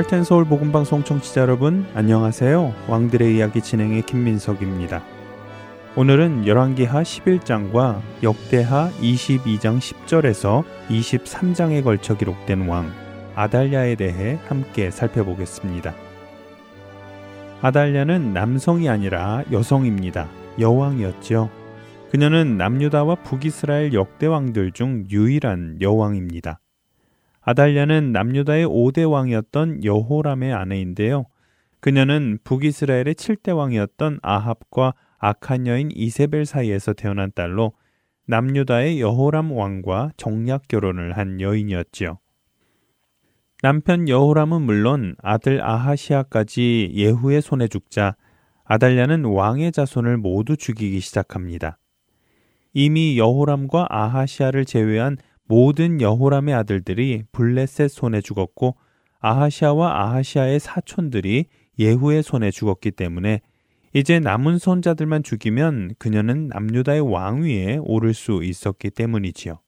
할텐 서울 복음 방송 청취자 여러분 안녕하세요. 왕들의 이야기 진행의 김민석입니다. 오늘은 열왕기하 11장과 역대하 22장 10절에서 23장에 걸쳐 기록된 왕 아달랴에 대해 함께 살펴보겠습니다. 아달랴는 남성이 아니라 여성입니다. 여왕이었죠. 그녀는 남유다와 북이스라엘 역대 왕들 중 유일한 여왕입니다. 아달랴는 남유다의 5대 왕이었던 여호람의 아내인데요. 그녀는 북이스라엘의 7대 왕이었던 아합과 악한 여인 이세벨 사이에서 태어난 딸로 남유다의 여호람 왕과 정략 결혼을 한 여인이었지요. 남편 여호람은 물론 아들 아하시아까지 예후의 손에 죽자 아달랴는 왕의 자손을 모두 죽이기 시작합니다. 이미 여호람과 아하시아를 제외한 모든 여호람의 아들들이 블레셋 손에 죽었고 아하시아와 아하시아의 사촌들이 예후의 손에 죽었기 때문에 이제 남은 손자들만 죽이면 그녀는 남유다의 왕위에 오를 수 있었기 때문이지요.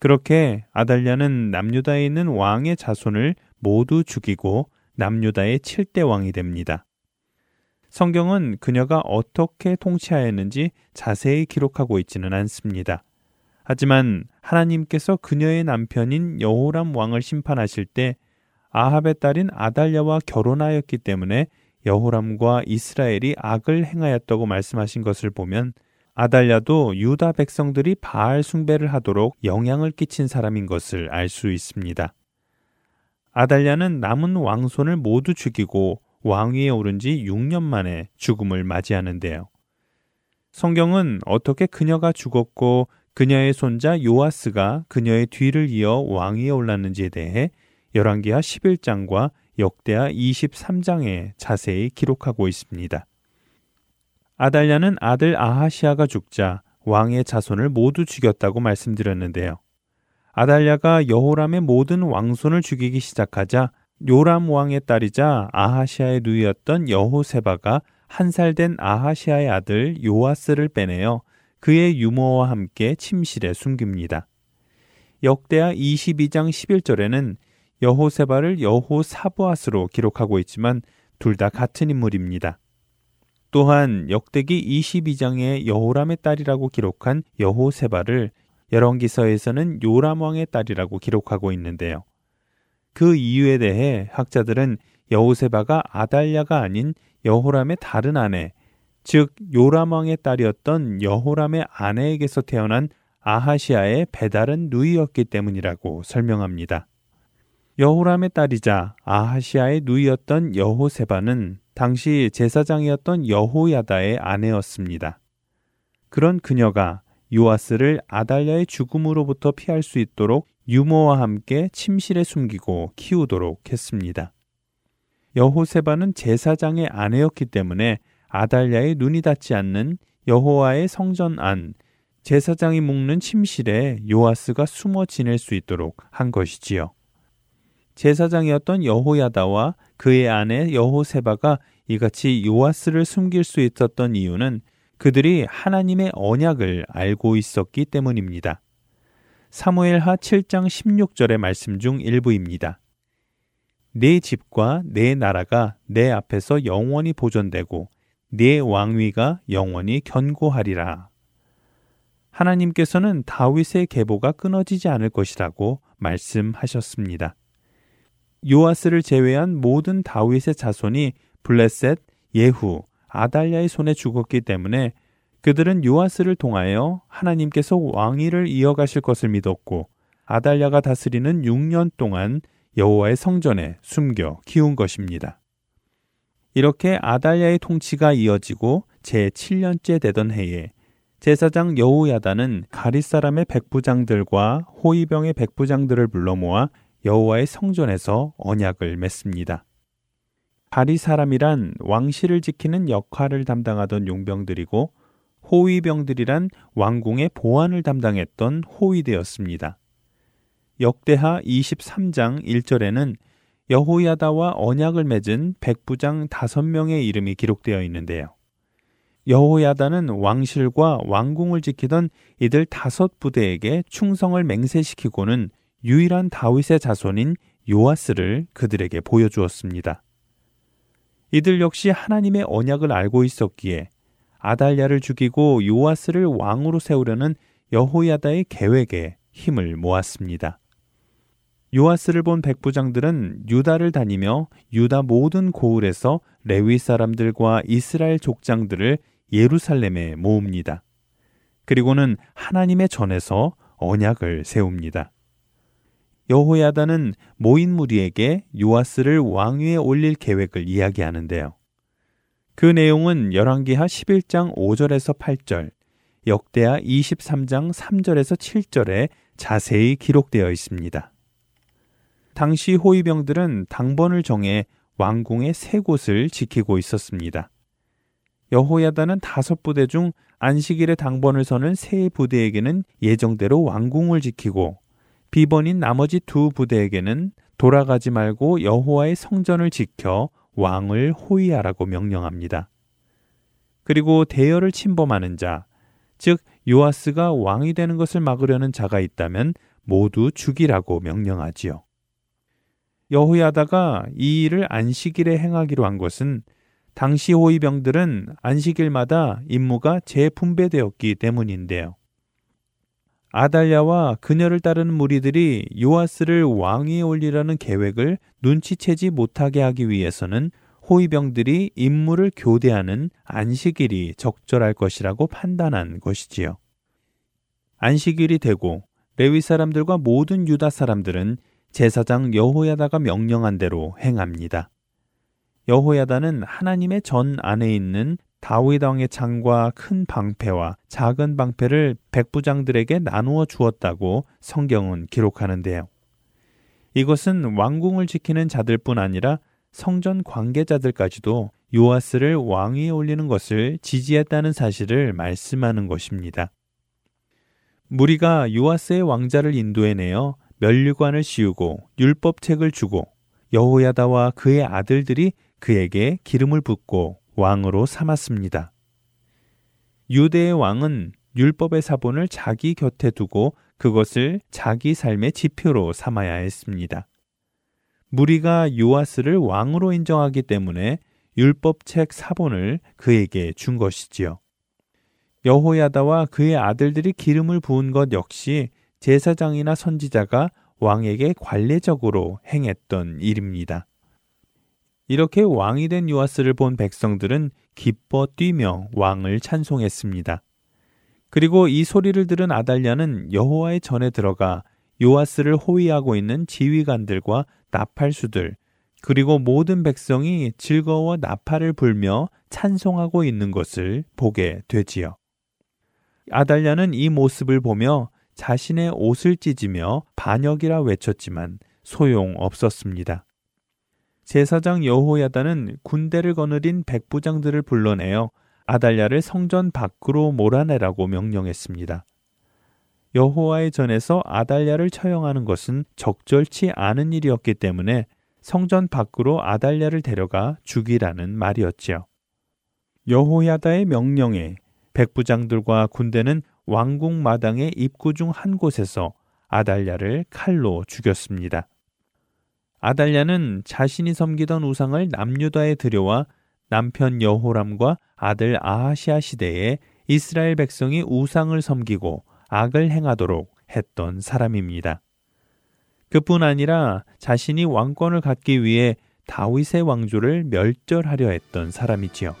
그렇게 아달랴는 남유다에 있는 왕의 자손을 모두 죽이고 남유다의 7대 왕이 됩니다. 성경은 그녀가 어떻게 통치하였는지 자세히 기록하고 있지는 않습니다. 하지만 하나님께서 그녀의 남편인 여호람 왕을 심판하실 때 아합의 딸인 아달랴와 결혼하였기 때문에 여호람과 이스라엘이 악을 행하였다고 말씀하신 것을 보면 아달랴도 유다 백성들이 바알 숭배를 하도록 영향을 끼친 사람인 것을 알 수 있습니다. 아달랴는 남은 왕손을 모두 죽이고 왕위에 오른 지 6년 만에 죽음을 맞이하는데요. 성경은 어떻게 그녀가 죽었고 그녀의 손자 요아스가 그녀의 뒤를 이어 왕위에 올랐는지에 대해 열왕기하 11장과 역대하 23장에 자세히 기록하고 있습니다. 아달랴는 아들 아하시아가 죽자 왕의 자손을 모두 죽였다고 말씀드렸는데요. 아달랴가 여호람의 모든 왕손을 죽이기 시작하자 요람 왕의 딸이자 아하시아의 누이였던 여호세바가 한 살 된 아하시아의 아들 요아스를 빼내어 그의 유모와 함께 침실에 숨깁니다. 역대하 22장 11절에는 여호세바를 여호사보아스로 기록하고 있지만 둘 다 같은 인물입니다. 또한 역대기 22장에 여호람의 딸이라고 기록한 여호세바를 열왕기서에서는 요람 왕의 딸이라고 기록하고 있는데요. 그 이유에 대해 학자들은 여호세바가 아달랴가 아닌 여호람의 다른 아내 즉 요람 왕의 딸이었던 여호람의 아내에게서 태어난 아하시아의 배다른 누이였기 때문이라고 설명합니다. 여호람의 딸이자 아하시아의 누이였던 여호세바는 당시 제사장이었던 여호야다의 아내였습니다. 그런 그녀가 요아스를 아달랴의 죽음으로부터 피할 수 있도록 유모와 함께 침실에 숨기고 키우도록 했습니다. 여호세바는 제사장의 아내였기 때문에 아달랴의 눈이 닿지 않는 여호와의 성전 안 제사장이 묵는 침실에 요아스가 숨어 지낼 수 있도록 한 것이지요. 제사장이었던 여호야다와 그의 아내 여호세바가 이같이 요아스를 숨길 수 있었던 이유는 그들이 하나님의 언약을 알고 있었기 때문입니다. 사무엘하 7장 16절의 말씀 중 일부입니다. 내 집과 내 나라가 내 앞에서 영원히 보존되고 네 왕위가 영원히 견고하리라. 하나님께서는 다윗의 계보가 끊어지지 않을 것이라고 말씀하셨습니다. 요아스를 제외한 모든 다윗의 자손이 블레셋, 예후, 아달랴의 손에 죽었기 때문에 그들은 요아스를 통하여 하나님께서 왕위를 이어가실 것을 믿었고 아달랴가 다스리는 6년 동안 여호와의 성전에 숨겨 키운 것입니다. 이렇게 아달랴의 통치가 이어지고 제 7년째 되던 해에 제사장 여호야다는 가릿 사람의 백부장들과 호위병의 백부장들을 불러 모아 여호와의 성전에서 언약을 맺습니다. 가리 사람이란 왕실을 지키는 역할을 담당하던 용병들이고 호위병들이란 왕궁의 보안을 담당했던 호위대였습니다. 역대하 23장 1절에는 여호야다와 언약을 맺은 백부장 다섯 명의 이름이 기록되어 있는데요. 여호야다는 왕실과 왕궁을 지키던 이들 다섯 부대에게 충성을 맹세시키고는 유일한 다윗의 자손인 요아스를 그들에게 보여주었습니다. 이들 역시 하나님의 언약을 알고 있었기에 아달랴를 죽이고 요아스를 왕으로 세우려는 여호야다의 계획에 힘을 모았습니다. 요아스를 본 백부장들은 유다를 다니며 유다 모든 고을에서 레위 사람들과 이스라엘 족장들을 예루살렘에 모읍니다. 그리고는 하나님의 전에서 언약을 세웁니다. 여호야다는 모인 무리에게 요아스를 왕위에 올릴 계획을 이야기하는데요. 그 내용은 열왕기하 11장 5절에서 8절, 역대하 23장 3절에서 7절에 자세히 기록되어 있습니다. 당시 호위병들은 당번을 정해 왕궁의 세 곳을 지키고 있었습니다. 여호야다는 다섯 부대 중 안식일에 당번을 서는 세 부대에게는 예정대로 왕궁을 지키고 비번인 나머지 두 부대에게는 돌아가지 말고 여호와의 성전을 지켜 왕을 호위하라고 명령합니다. 그리고 대열을 침범하는 자, 즉 요아스가 왕이 되는 것을 막으려는 자가 있다면 모두 죽이라고 명령하지요. 여호야다가 이 일을 안식일에 행하기로 한 것은 당시 호위병들은 안식일마다 임무가 재분배되었기 때문인데요. 아달랴와 그녀를 따르는 무리들이 요아스를 왕위에 올리라는 계획을 눈치채지 못하게 하기 위해서는 호위병들이 임무를 교대하는 안식일이 적절할 것이라고 판단한 것이지요. 안식일이 되고 레위 사람들과 모든 유다 사람들은 제사장 여호야다가 명령한 대로 행합니다. 여호야다는 하나님의 전 안에 있는 다윗 왕의 창과 큰 방패와 작은 방패를 백부장들에게 나누어 주었다고 성경은 기록하는데요. 이것은 왕궁을 지키는 자들뿐 아니라 성전 관계자들까지도 요아스를 왕위에 올리는 것을 지지했다는 사실을 말씀하는 것입니다. 무리가 요아스의 왕자를 인도해내어 멸류관을 씌우고 율법책을 주고 여호야다와 그의 아들들이 그에게 기름을 붓고 왕으로 삼았습니다. 유대의 왕은 율법의 사본을 자기 곁에 두고 그것을 자기 삶의 지표로 삼아야 했습니다. 무리가 요아스를 왕으로 인정하기 때문에 율법책 사본을 그에게 준 것이지요. 여호야다와 그의 아들들이 기름을 부은 것 역시 제사장이나 선지자가 왕에게 관례적으로 행했던 일입니다. 이렇게 왕이 된 요아스를 본 백성들은 기뻐 뛰며 왕을 찬송했습니다. 그리고 이 소리를 들은 아달랴는 여호와의 전에 들어가 요아스를 호위하고 있는 지휘관들과 나팔수들 그리고 모든 백성이 즐거워 나팔을 불며 찬송하고 있는 것을 보게 되지요. 아달랴는 이 모습을 보며 자신의 옷을 찢으며 반역이라 외쳤지만 소용 없었습니다. 제사장 여호야다는 군대를 거느린 백부장들을 불러내어 아달랴를 성전 밖으로 몰아내라고 명령했습니다. 여호와의 전에서 아달랴를 처형하는 것은 적절치 않은 일이었기 때문에 성전 밖으로 아달랴를 데려가 죽이라는 말이었지요. 여호야다의 명령에 백부장들과 군대는 왕궁 마당의 입구 중 한 곳에서 아달랴를 칼로 죽였습니다. 아달랴는 자신이 섬기던 우상을 남유다에 들여와 남편 여호람과 아들 아하시아 시대에 이스라엘 백성이 우상을 섬기고 악을 행하도록 했던 사람입니다. 그뿐 아니라 자신이 왕권을 갖기 위해 다윗의 왕조를 멸절하려 했던 사람이지요.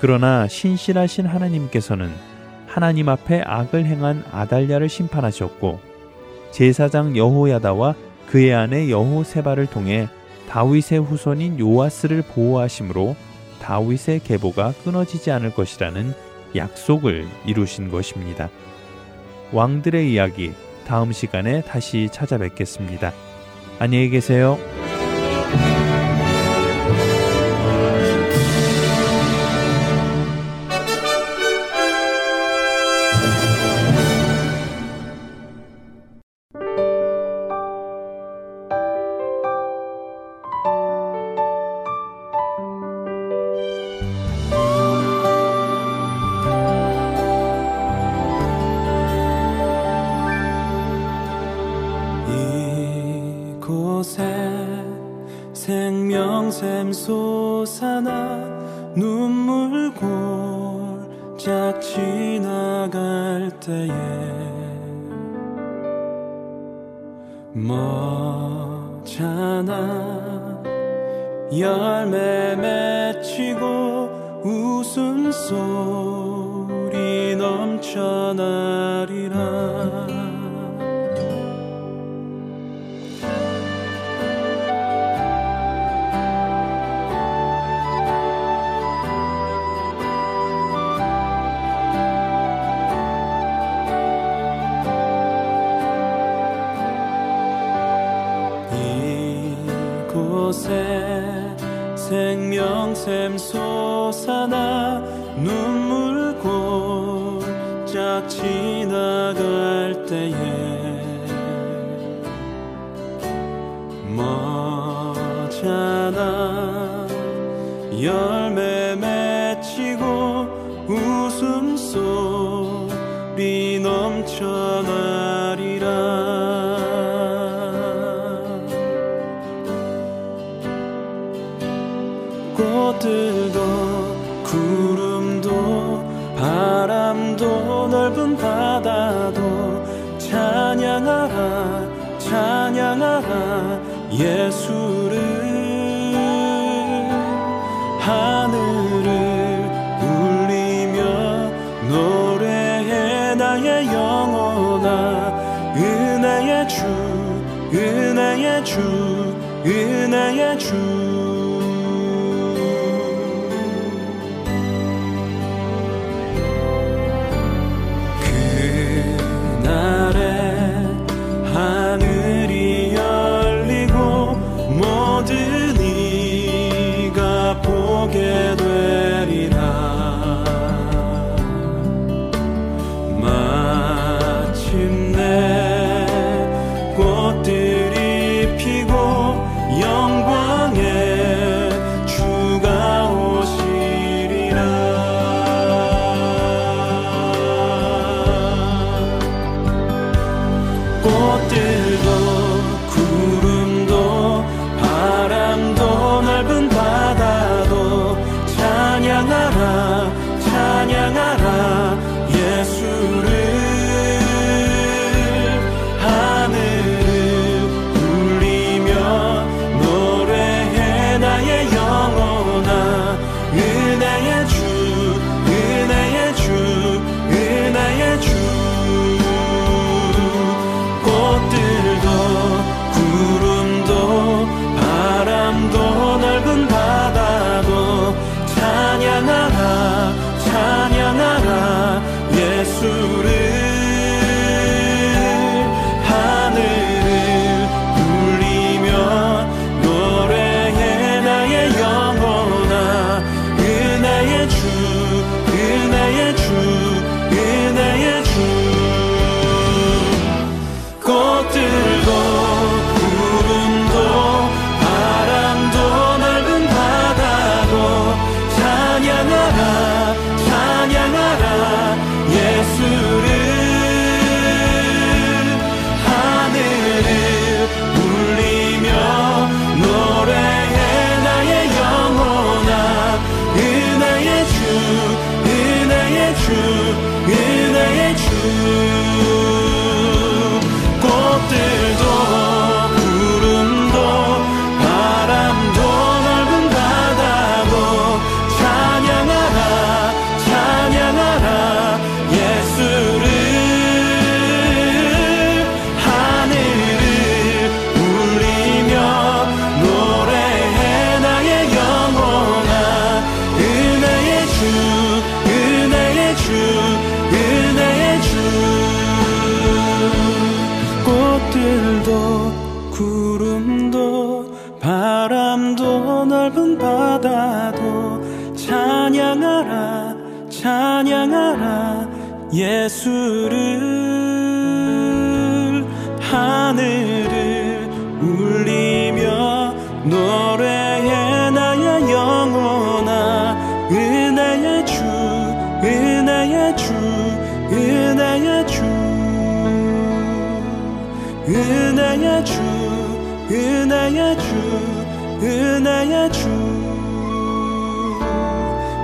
그러나 신실하신 하나님께서는 하나님 앞에 악을 행한 아달랴를 심판하셨고 제사장 여호야다와 그의 아내 여호세바를 통해 다윗의 후손인 요아스를 보호하심으로 다윗의 계보가 끊어지지 않을 것이라는 약속을 이루신 것입니다. 왕들의 이야기 다음 시간에 다시 찾아뵙겠습니다. 안녕히 계세요. 샘 솟아나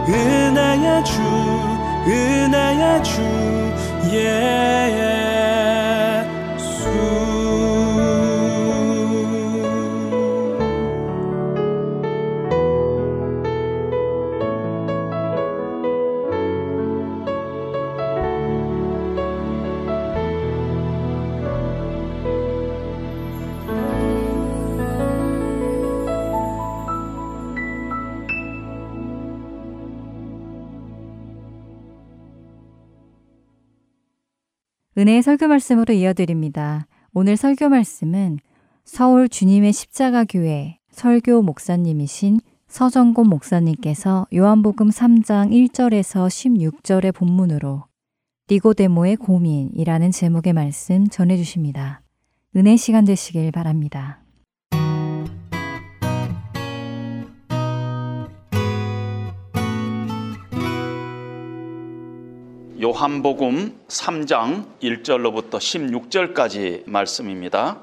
은하야 주 은하야 주 yeah. 은혜의 설교 말씀으로 이어드립니다. 오늘 설교 말씀은 서울 주님의 십자가 교회 설교 목사님이신 서정곤 목사님께서 요한복음 3장 1절에서 16절의 본문으로 니고데모의 고민이라는 제목의 말씀 전해 주십니다. 은혜 시간 되시길 바랍니다. 요한복음 3장 1절로부터 16절까지 말씀입니다.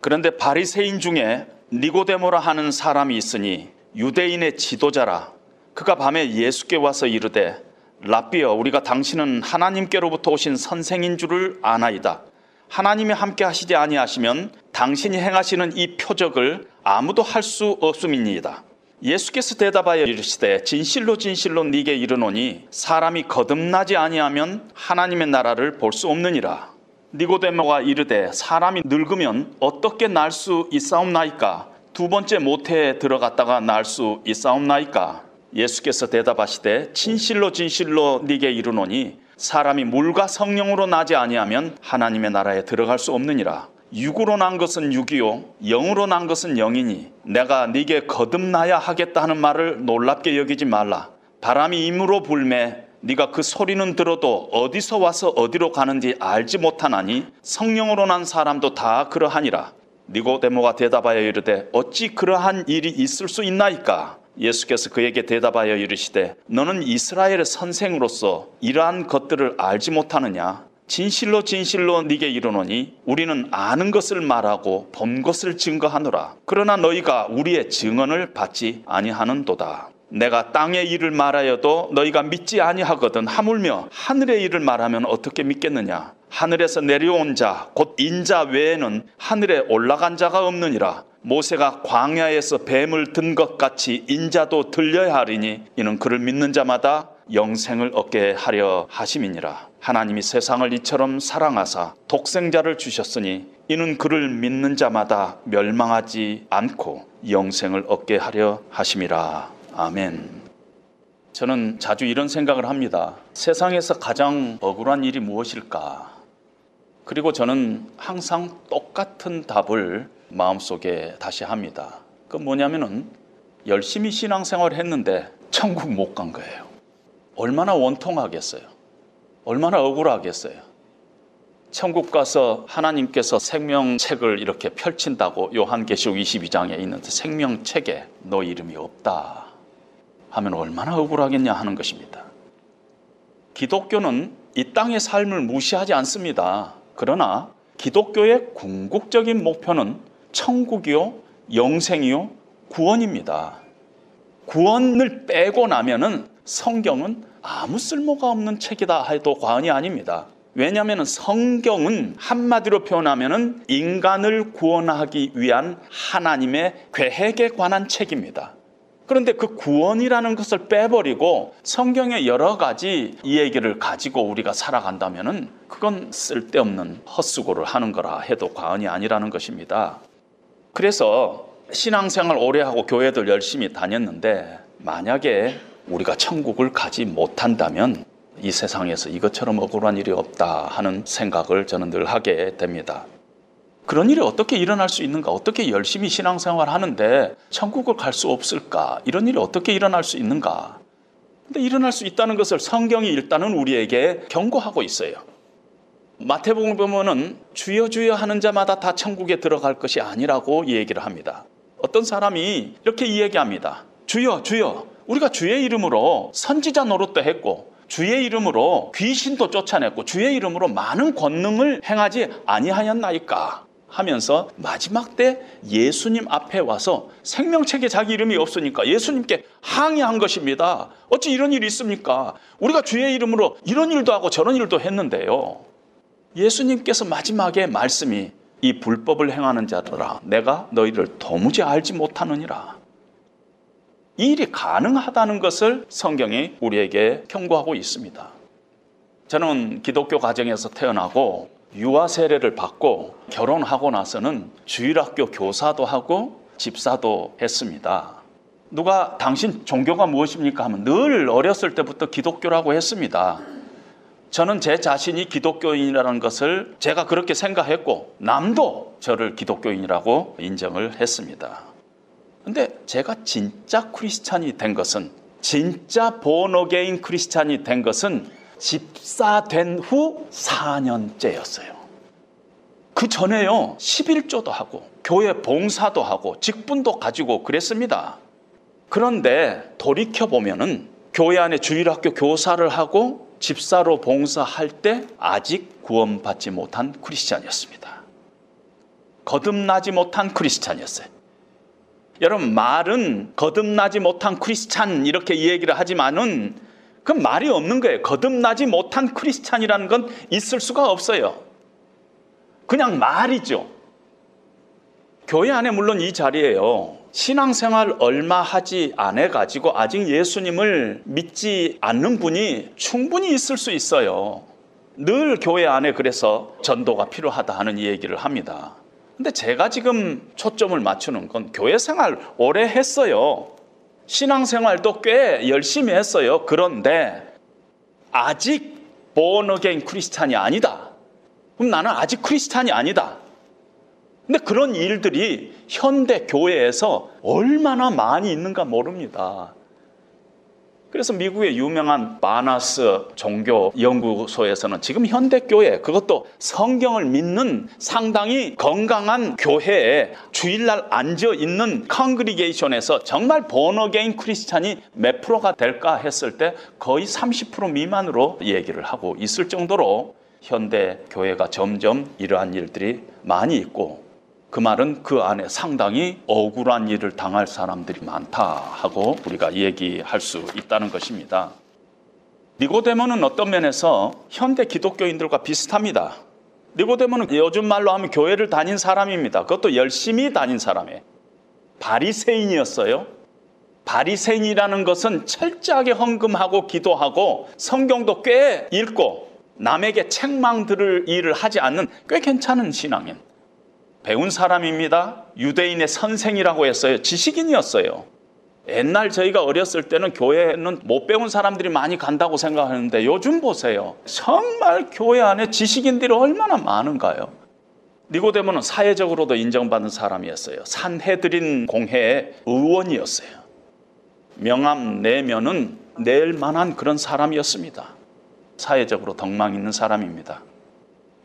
그런데 바리새인 중에 니고데모라 하는 사람이 있으니 유대인의 지도자라 그가 밤에 예수께 와서 이르되 라비어 우리가 당신은 하나님께로부터 오신 선생인 줄을 아나이다. 하나님이 함께 하시지 아니하시면 당신이 행하시는 이 표적을 아무도 할 수 없음이니이다. 예수께서 대답하여 이르시되 진실로 진실로 네게 이르노니 사람이 거듭나지 아니하면 하나님의 나라를 볼 수 없느니라. 니고데모가 이르되 사람이 늙으면 어떻게 날 수 있사옵나이까? 두 번째 모태에 들어갔다가 날 수 있사옵나이까? 예수께서 대답하시되 진실로 진실로 네게 이르노니 사람이 물과 성령으로 나지 아니하면 하나님의 나라에 들어갈 수 없느니라. 육으로 난 것은 육이요 영으로 난 것은 영이니 내가 네게 거듭나야 하겠다 하는 말을 놀랍게 여기지 말라. 바람이 임으로 불매 네가 그 소리는 들어도 어디서 와서 어디로 가는지 알지 못하나니 성령으로 난 사람도 다 그러하니라. 니고데모가 대답하여 이르되 어찌 그러한 일이 있을 수 있나이까? 예수께서 그에게 대답하여 이르시되 너는 이스라엘의 선생으로서 이러한 것들을 알지 못하느냐 진실로 진실로 네게 이르노니 우리는 아는 것을 말하고 본 것을 증거하노라. 그러나 너희가 우리의 증언을 받지 아니하는도다. 내가 땅의 일을 말하여도 너희가 믿지 아니하거든 하물며 하늘의 일을 말하면 어떻게 믿겠느냐? 하늘에서 내려온 자, 곧 인자 외에는 하늘에 올라간 자가 없느니라. 모세가 광야에서 뱀을 든 것 같이 인자도 들려야 하리니 이는 그를 믿는 자마다 영생을 얻게 하려 하심이니라. 하나님이 세상을 이처럼 사랑하사 독생자를 주셨으니 이는 그를 믿는 자마다 멸망하지 않고 영생을 얻게 하려 하심이라. 아멘. 저는 자주 이런 생각을 합니다. 세상에서 가장 억울한 일이 무엇일까? 그리고 저는 항상 똑같은 답을 마음속에 다시 합니다. 그 뭐냐면은 열심히 신앙생활 했는데 천국 못 간 거예요. 얼마나 원통하겠어요. 얼마나 억울하겠어요. 천국 가서 하나님께서 생명책을 이렇게 펼친다고 요한계시록 22장에 있는데 생명책에 너 이름이 없다 하면 얼마나 억울하겠냐 하는 것입니다. 기독교는 이 땅의 삶을 무시하지 않습니다. 그러나 기독교의 궁극적인 목표는 천국이요, 영생이요, 구원입니다. 구원을 빼고 나면은 성경은 아무 쓸모가 없는 책이다 해도 과언이 아닙니다. 왜냐하면 성경은 한마디로 표현하면 인간을 구원하기 위한 하나님의 계획에 관한 책입니다. 그런데 그 구원이라는 것을 빼버리고 성경의 여러 가지 이야기를 가지고 우리가 살아간다면 그건 쓸데없는 헛수고를 하는 거라 해도 과언이 아니라는 것입니다. 그래서 신앙생활 오래 하고 교회들 열심히 다녔는데 만약에 우리가 천국을 가지 못한다면 이 세상에서 이것처럼 억울한 일이 없다 하는 생각을 저는 늘 하게 됩니다. 그런 일이 어떻게 일어날 수 있는가? 어떻게 열심히 신앙생활 하는데 천국을 갈 수 없을까? 이런 일이 어떻게 일어날 수 있는가? 근데 일어날 수 있다는 것을 성경이 일단은 우리에게 경고하고 있어요. 마태복음 보면은 주여 주여 하는 자마다 다 천국에 들어갈 것이 아니라고 얘기를 합니다. 어떤 사람이 이렇게 이야기합니다. 주여 주여 우리가 주의 이름으로 선지자 노릇도 했고 주의 이름으로 귀신도 쫓아냈고 주의 이름으로 많은 권능을 행하지 아니하였나이까 하면서 마지막 때 예수님 앞에 와서 생명책에 자기 이름이 없으니까 예수님께 항의한 것입니다. 어찌 이런 일이 있습니까? 우리가 주의 이름으로 이런 일도 하고 저런 일도 했는데요. 예수님께서 마지막에 말씀이 이 불법을 행하는 자들아 내가 너희를 도무지 알지 못하느니라. 이 일이 가능하다는 것을 성경이 우리에게 경고하고 있습니다. 저는 기독교 가정에서 태어나고 유아 세례를 받고 결혼하고 나서는 주일학교 교사도 하고 집사도 했습니다. 누가 당신 종교가 무엇입니까 하면 늘 어렸을 때부터 기독교라고 했습니다. 저는 제 자신이 기독교인이라는 것을 제가 그렇게 생각했고 남도 저를 기독교인이라고 인정을 했습니다. 근데 제가 진짜 크리스찬이 된 것은 진짜 본어게인 크리스찬이 된 것은 집사된 후 4년째였어요. 그 전에요. 11조도 하고 교회 봉사도 하고 직분도 가지고 그랬습니다. 그런데 돌이켜 보면은 교회 안에 주일학교 교사를 하고 집사로 봉사할 때 아직 구원받지 못한 크리스찬이었습니다. 거듭나지 못한 크리스찬이었어요. 여러분 말은 거듭나지 못한 크리스찬 이렇게 얘기를 하지만은 그 말이 없는 거예요. 거듭나지 못한 크리스찬이라는 건 있을 수가 없어요. 그냥 말이죠. 교회 안에 물론 이 자리에요. 신앙생활 얼마 하지 않아 가지고 아직 예수님을 믿지 않는 분이 충분히 있을 수 있어요. 늘 교회 안에 그래서 전도가 필요하다 하는 얘기를 합니다. 근데 제가 지금 초점을 맞추는 건 교회 생활 오래 했어요. 신앙 생활도 꽤 열심히 했어요. 그런데 아직 본어게인 크리스찬이 아니다. 그럼 나는 아직 크리스찬이 아니다. 근데 그런 일들이 현대 교회에서 얼마나 많이 있는가 모릅니다. 그래서 미국의 유명한 바나 종교 연구소에서는 지금 현대 교회 그것도 성경을 믿는 상당히 건강한 교회에 주일날 앉아 있는 congregation에서 정말 born again Christian이 몇 프로가 될까 했을 때 거의 30% 미만으로 얘기를 하고 있을 정도로 현대 교회가 점점 이러한 일들이 많이 있고 그 말은 그 안에 상당히 억울한 일을 당할 사람들이 많다 하고 우리가 얘기할 수 있다는 것입니다. 니고데모는 어떤 면에서 현대 기독교인들과 비슷합니다. 니고데모는 요즘 말로 하면 교회를 다닌 사람입니다. 그것도 열심히 다닌 사람이에요. 바리새인이었어요. 바리새인이라는 것은 철저하게 헌금하고 기도하고 성경도 꽤 읽고 남에게 책망 들을 일을 하지 않는 꽤 괜찮은 신앙인. 배운 사람입니다. 유대인의 선생이라고 했어요. 지식인이었어요. 옛날 저희가 어렸을 때는 교회는 못 배운 사람들이 많이 간다고 생각하는데 요즘 보세요. 정말 교회 안에 지식인들이 얼마나 많은가요? 니고데모는 사회적으로도 인정받은 사람이었어요. 산헤드린 공회의 의원이었어요. 명함 내면은 낼 만한 그런 사람이었습니다. 사회적으로 덕망 있는 사람입니다.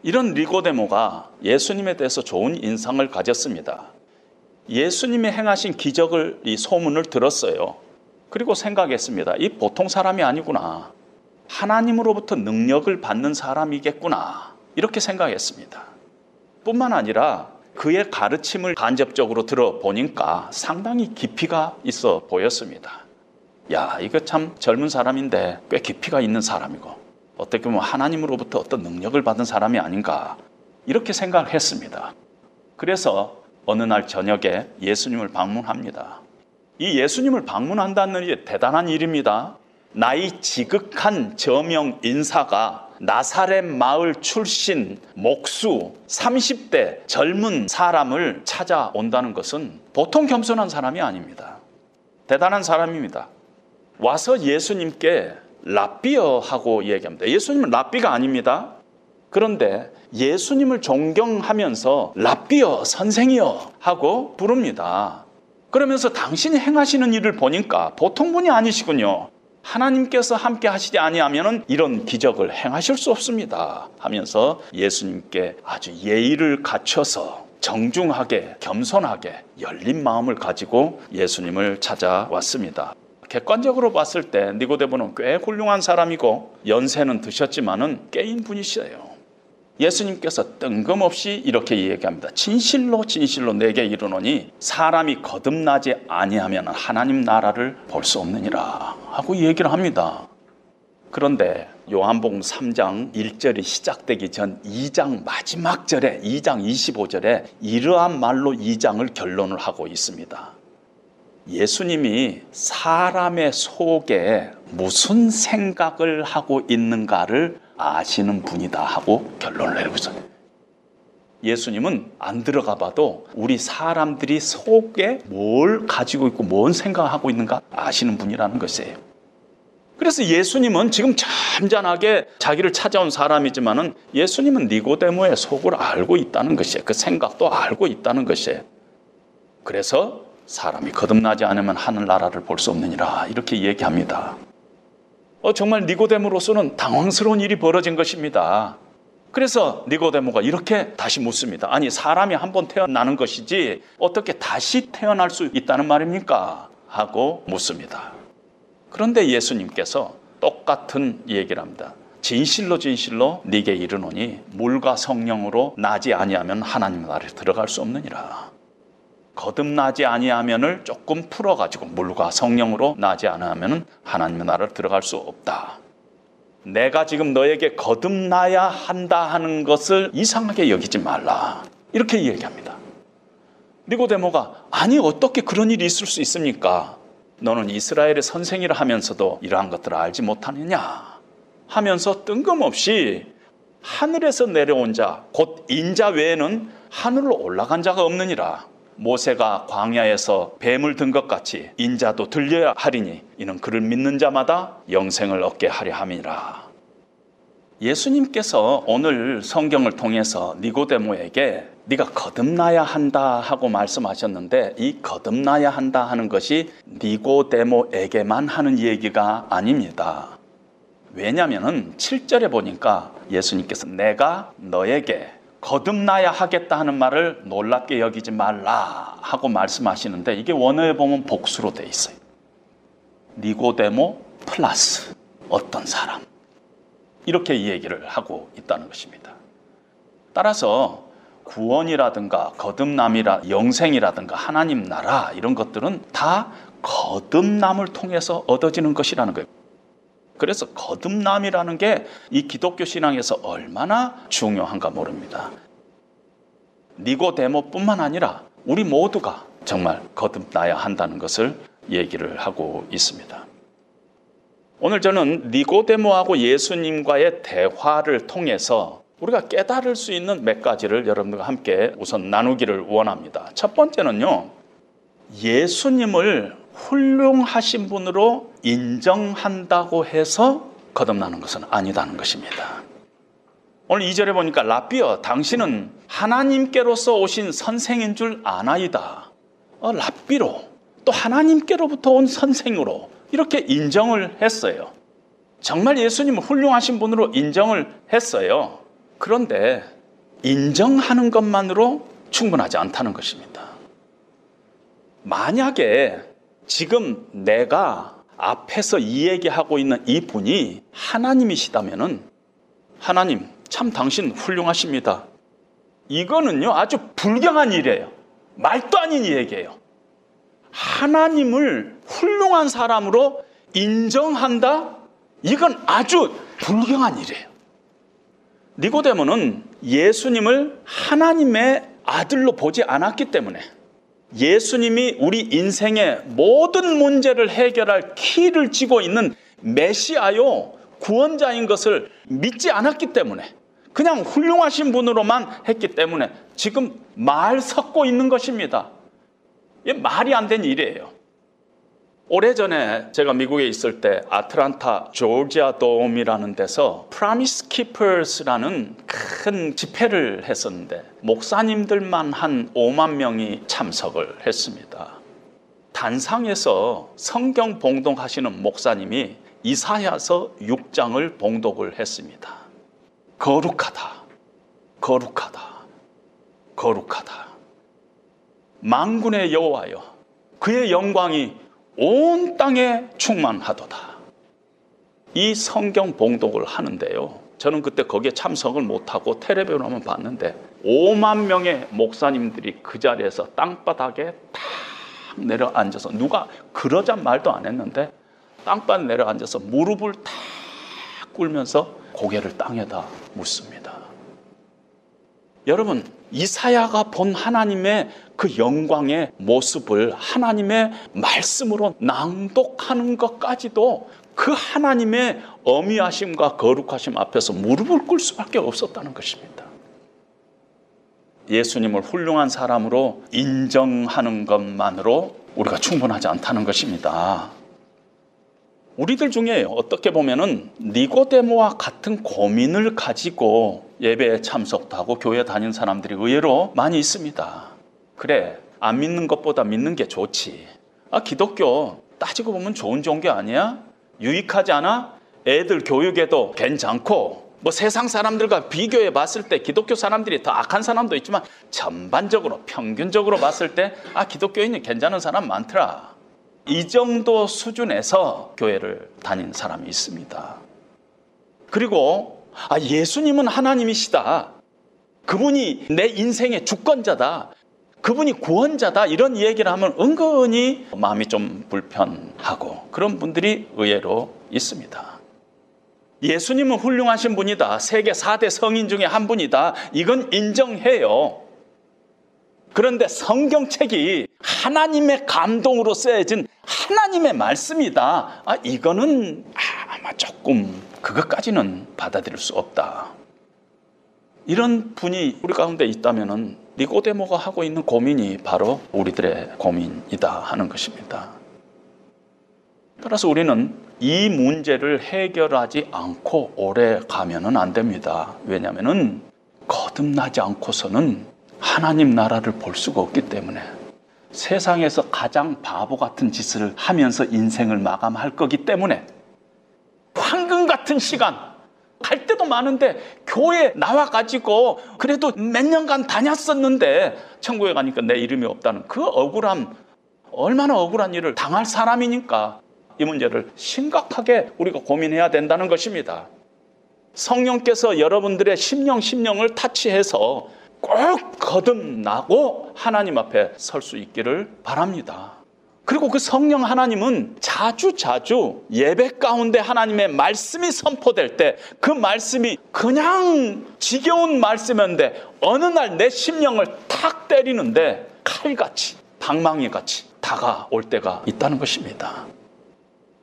이런 니고데모가 예수님에 대해서 좋은 인상을 가졌습니다. 예수님이 행하신 기적을 이 소문을 들었어요. 그리고 생각했습니다. 이 보통 사람이 아니구나. 하나님으로부터 능력을 받는 사람이겠구나. 이렇게 생각했습니다. 뿐만 아니라 그의 가르침을 간접적으로 들어보니까 상당히 깊이가 있어 보였습니다. 야, 이거 참 젊은 사람인데 꽤 깊이가 있는 사람이고 어떻게 보면 하나님으로부터 어떤 능력을 받은 사람이 아닌가 이렇게 생각을 했습니다. 그래서 어느 날 저녁에 예수님을 방문합니다. 이 예수님을 방문한다는 게 대단한 일입니다. 나이 지극한 저명 인사가 나사렛 마을 출신 목수 30대 젊은 사람을 찾아온다는 것은 보통 겸손한 사람이 아닙니다. 대단한 사람입니다. 와서 예수님께 라비어 하고 얘기합니다. 예수님은 라비가 아닙니다. 그런데 예수님을 존경하면서 랍비여 선생이여 하고 부릅니다. 그러면서 당신이 행하시는 일을 보니까 보통 분이 아니시군요. 하나님께서 함께 하시지 아니하면 이런 기적을 행하실 수 없습니다. 하면서 예수님께 아주 예의를 갖춰서 정중하게 겸손하게 열린 마음을 가지고 예수님을 찾아왔습니다. 객관적으로 봤을 때 니고데모는 꽤 훌륭한 사람이고 연세는 드셨지만은 깨인 분이시에요. 예수님께서 뜬금없이 이렇게 얘기합니다. 진실로 진실로 내게 이르노니 사람이 거듭나지 아니하면 하나님 나라를 볼 수 없느니라 하고 얘기를 합니다. 그런데 요한복음 3장 1절이 시작되기 전 2장 마지막 절에 2장 25절에 이러한 말로 2장을 결론을 하고 있습니다. 예수님이 사람의 속에 무슨 생각을 하고 있는가를 아시는 분이다 하고 결론을 내리고 있어요. 예수님은 안 들어가 봐도 우리 사람들이 속에 뭘 가지고 있고 뭔 생각하고 있는가 아시는 분이라는 것이에요. 그래서 예수님은 지금 잠잠하게 자기를 찾아온 사람이지만은 예수님은 니고데모의 속을 알고 있다는 것이에요. 그 생각도 알고 있다는 것이에요. 그래서 사람이 거듭나지 않으면 하늘나라를 볼 수 없느니라 이렇게 얘기합니다. 어, 정말 니고데모로서는 당황스러운 일이 벌어진 것입니다. 그래서 니고데모가 이렇게 다시 묻습니다. 아니 사람이 한 번 태어나는 것이지 어떻게 다시 태어날 수 있다는 말입니까? 하고 묻습니다. 그런데 예수님께서 똑같은 얘기를 합니다. 진실로 진실로 네게 이르노니 물과 성령으로 나지 아니하면 하나님 나라에 들어갈 수 없느니라. 거듭나지 아니하면을 조금 풀어가지고 물과 성령으로 나지 않으면 하나님의 나라를 들어갈 수 없다. 내가 지금 너에게 거듭나야 한다 하는 것을 이상하게 여기지 말라. 이렇게 얘기합니다. 니고데모가 아니 어떻게 그런 일이 있을 수 있습니까? 너는 이스라엘의 선생이라 하면서도 이러한 것들을 알지 못하느냐? 하면서 뜬금없이 하늘에서 내려온 자, 곧 인자 외에는 하늘로 올라간 자가 없느니라. 모세가 광야에서 뱀을 든 것 같이 인자도 들려야 하리니 이는 그를 믿는 자마다 영생을 얻게 하려 함이라. 예수님께서 오늘 성경을 통해서 니고데모에게 네가 거듭나야 한다 하고 말씀하셨는데 이 거듭나야 한다 하는 것이 니고데모에게만 하는 얘기가 아닙니다. 왜냐하면 7절에 보니까 예수님께서 내가 너에게 거듭나야 하겠다 하는 말을 놀랍게 여기지 말라 하고 말씀하시는데 이게 원어에 보면 복수로 돼 있어요. 니고데모 플러스 어떤 사람. 이렇게 얘기를 하고 있다는 것입니다. 따라서 구원이라든가 거듭남이라 영생이라든가 하나님 나라 이런 것들은 다 거듭남을 통해서 얻어지는 것이라는 거예요. 그래서 거듭남이라는 게 이 기독교 신앙에서 얼마나 중요한가 모릅니다. 니고데모뿐만 아니라 우리 모두가 정말 거듭나야 한다는 것을 얘기를 하고 있습니다. 오늘 저는 니고데모하고 예수님과의 대화를 통해서 우리가 깨달을 수 있는 몇 가지를 여러분들과 함께 우선 나누기를 원합니다. 첫 번째는요, 예수님을 훌륭하신 분으로 인정한다고 해서 거듭나는 것은 아니다는 것입니다. 오늘 2절에 보니까 라비어 당신은 하나님께로서 오신 선생인 줄 아나이다. 어, 라비로 또 하나님께로부터 온 선생으로 이렇게 인정을 했어요. 정말 예수님은 훌륭하신 분으로 인정을 했어요. 그런데 인정하는 것만으로 충분하지 않다는 것입니다. 만약에 지금 내가 앞에서 이 얘기하고 있는 이 분이 하나님이시다면은 하나님 참 당신 훌륭하십니다. 이거는요 아주 불경한 일이에요. 말도 아닌 얘기예요. 하나님을 훌륭한 사람으로 인정한다? 이건 아주 불경한 일이에요. 니고데모는 예수님을 하나님의 아들로 보지 않았기 때문에 예수님이 우리 인생의 모든 문제를 해결할 키를 쥐고 있는 메시아요 구원자인 것을 믿지 않았기 때문에 그냥 훌륭하신 분으로만 했기 때문에 지금 말 섞고 있는 것입니다. 이게 말이 안 된 일이에요. 오래전에 제가 미국에 있을 때 아틀란타 조지아 돔이라는 데서 프라미스 키퍼스라는 큰 집회를 했었는데 목사님들만 한 5만 명이 참석을 했습니다. 단상에서 성경 봉독하시는 목사님이 이사야서 6장을 봉독을 했습니다. 거룩하다. 거룩하다. 거룩하다. 만군의 여호와여 그의 영광이 온 땅에 충만하도다. 이 성경 봉독을 하는데요. 저는 그때 거기에 참석을 못하고 텔레비전만 봤는데 5만 명의 목사님들이 그 자리에서 땅바닥에 탁 내려앉아서 누가 그러자 말도 안 했는데 땅바닥 내려앉아서 무릎을 탁 꿇면서 고개를 땅에다 묻습니다. 여러분, 이사야가 본 하나님의 그 영광의 모습을 하나님의 말씀으로 낭독하는 것까지도 그 하나님의 어미하심과 거룩하심 앞에서 무릎을 꿇을 수밖에 없었다는 것입니다. 예수님을 훌륭한 사람으로 인정하는 것만으로 우리가 충분하지 않다는 것입니다. 우리들 중에 어떻게 보면은 니고데모와 같은 고민을 가지고 예배에 참석도 하고 교회 다닌 사람들이 의외로 많이 있습니다. 그래, 안 믿는 것보다 믿는 게 좋지. 아, 기독교 따지고 보면 좋은 종교 아니야? 유익하지 않아? 애들 교육에도 괜찮고, 뭐 세상 사람들과 비교해 봤을 때 기독교 사람들이 더 악한 사람도 있지만 전반적으로 평균적으로 봤을 때 아, 기독교인이 괜찮은 사람 많더라. 이 정도 수준에서 교회를 다닌 사람이 있습니다. 그리고 아, 예수님은 하나님이시다. 그분이 내 인생의 주권자다. 그분이 구원자다. 이런 얘기를 하면 은근히 마음이 좀 불편하고 그런 분들이 의외로 있습니다. 예수님은 훌륭하신 분이다. 세계 4대 성인 중에 한 분이다. 이건 인정해요. 그런데 성경책이 하나님의 감동으로 쓰여진 하나님의 말씀이다. 아, 이거는 아마 조금 그것까지는 받아들일 수 없다. 이런 분이 우리 가운데 있다면은 니고데모가 하고 있는 고민이 바로 우리들의 고민이다 하는 것입니다. 따라서 우리는 이 문제를 해결하지 않고 오래 가면은 안 됩니다. 왜냐하면은 거듭나지 않고서는 하나님 나라를 볼 수가 없기 때문에 세상에서 가장 바보 같은 짓을 하면서 인생을 마감할 거기 때문에 황금 같은 시간 갈 때도 많은데 교회 나와 가지고 그래도 몇 년간 다녔었는데 천국에 가니까 내 이름이 없다는 그 억울함 얼마나 억울한 일을 당할 사람이니까 이 문제를 심각하게 우리가 고민해야 된다는 것입니다. 성령께서 여러분들의 심령 심령을 타치해서 꼭 거듭나고 하나님 앞에 설 수 있기를 바랍니다. 그리고 그 성령 하나님은 자주 자주 예배 가운데 하나님의 말씀이 선포될 때 그 말씀이 그냥 지겨운 말씀이었는데 어느 날 내 심령을 탁 때리는데 칼같이 방망이같이 다가올 때가 있다는 것입니다.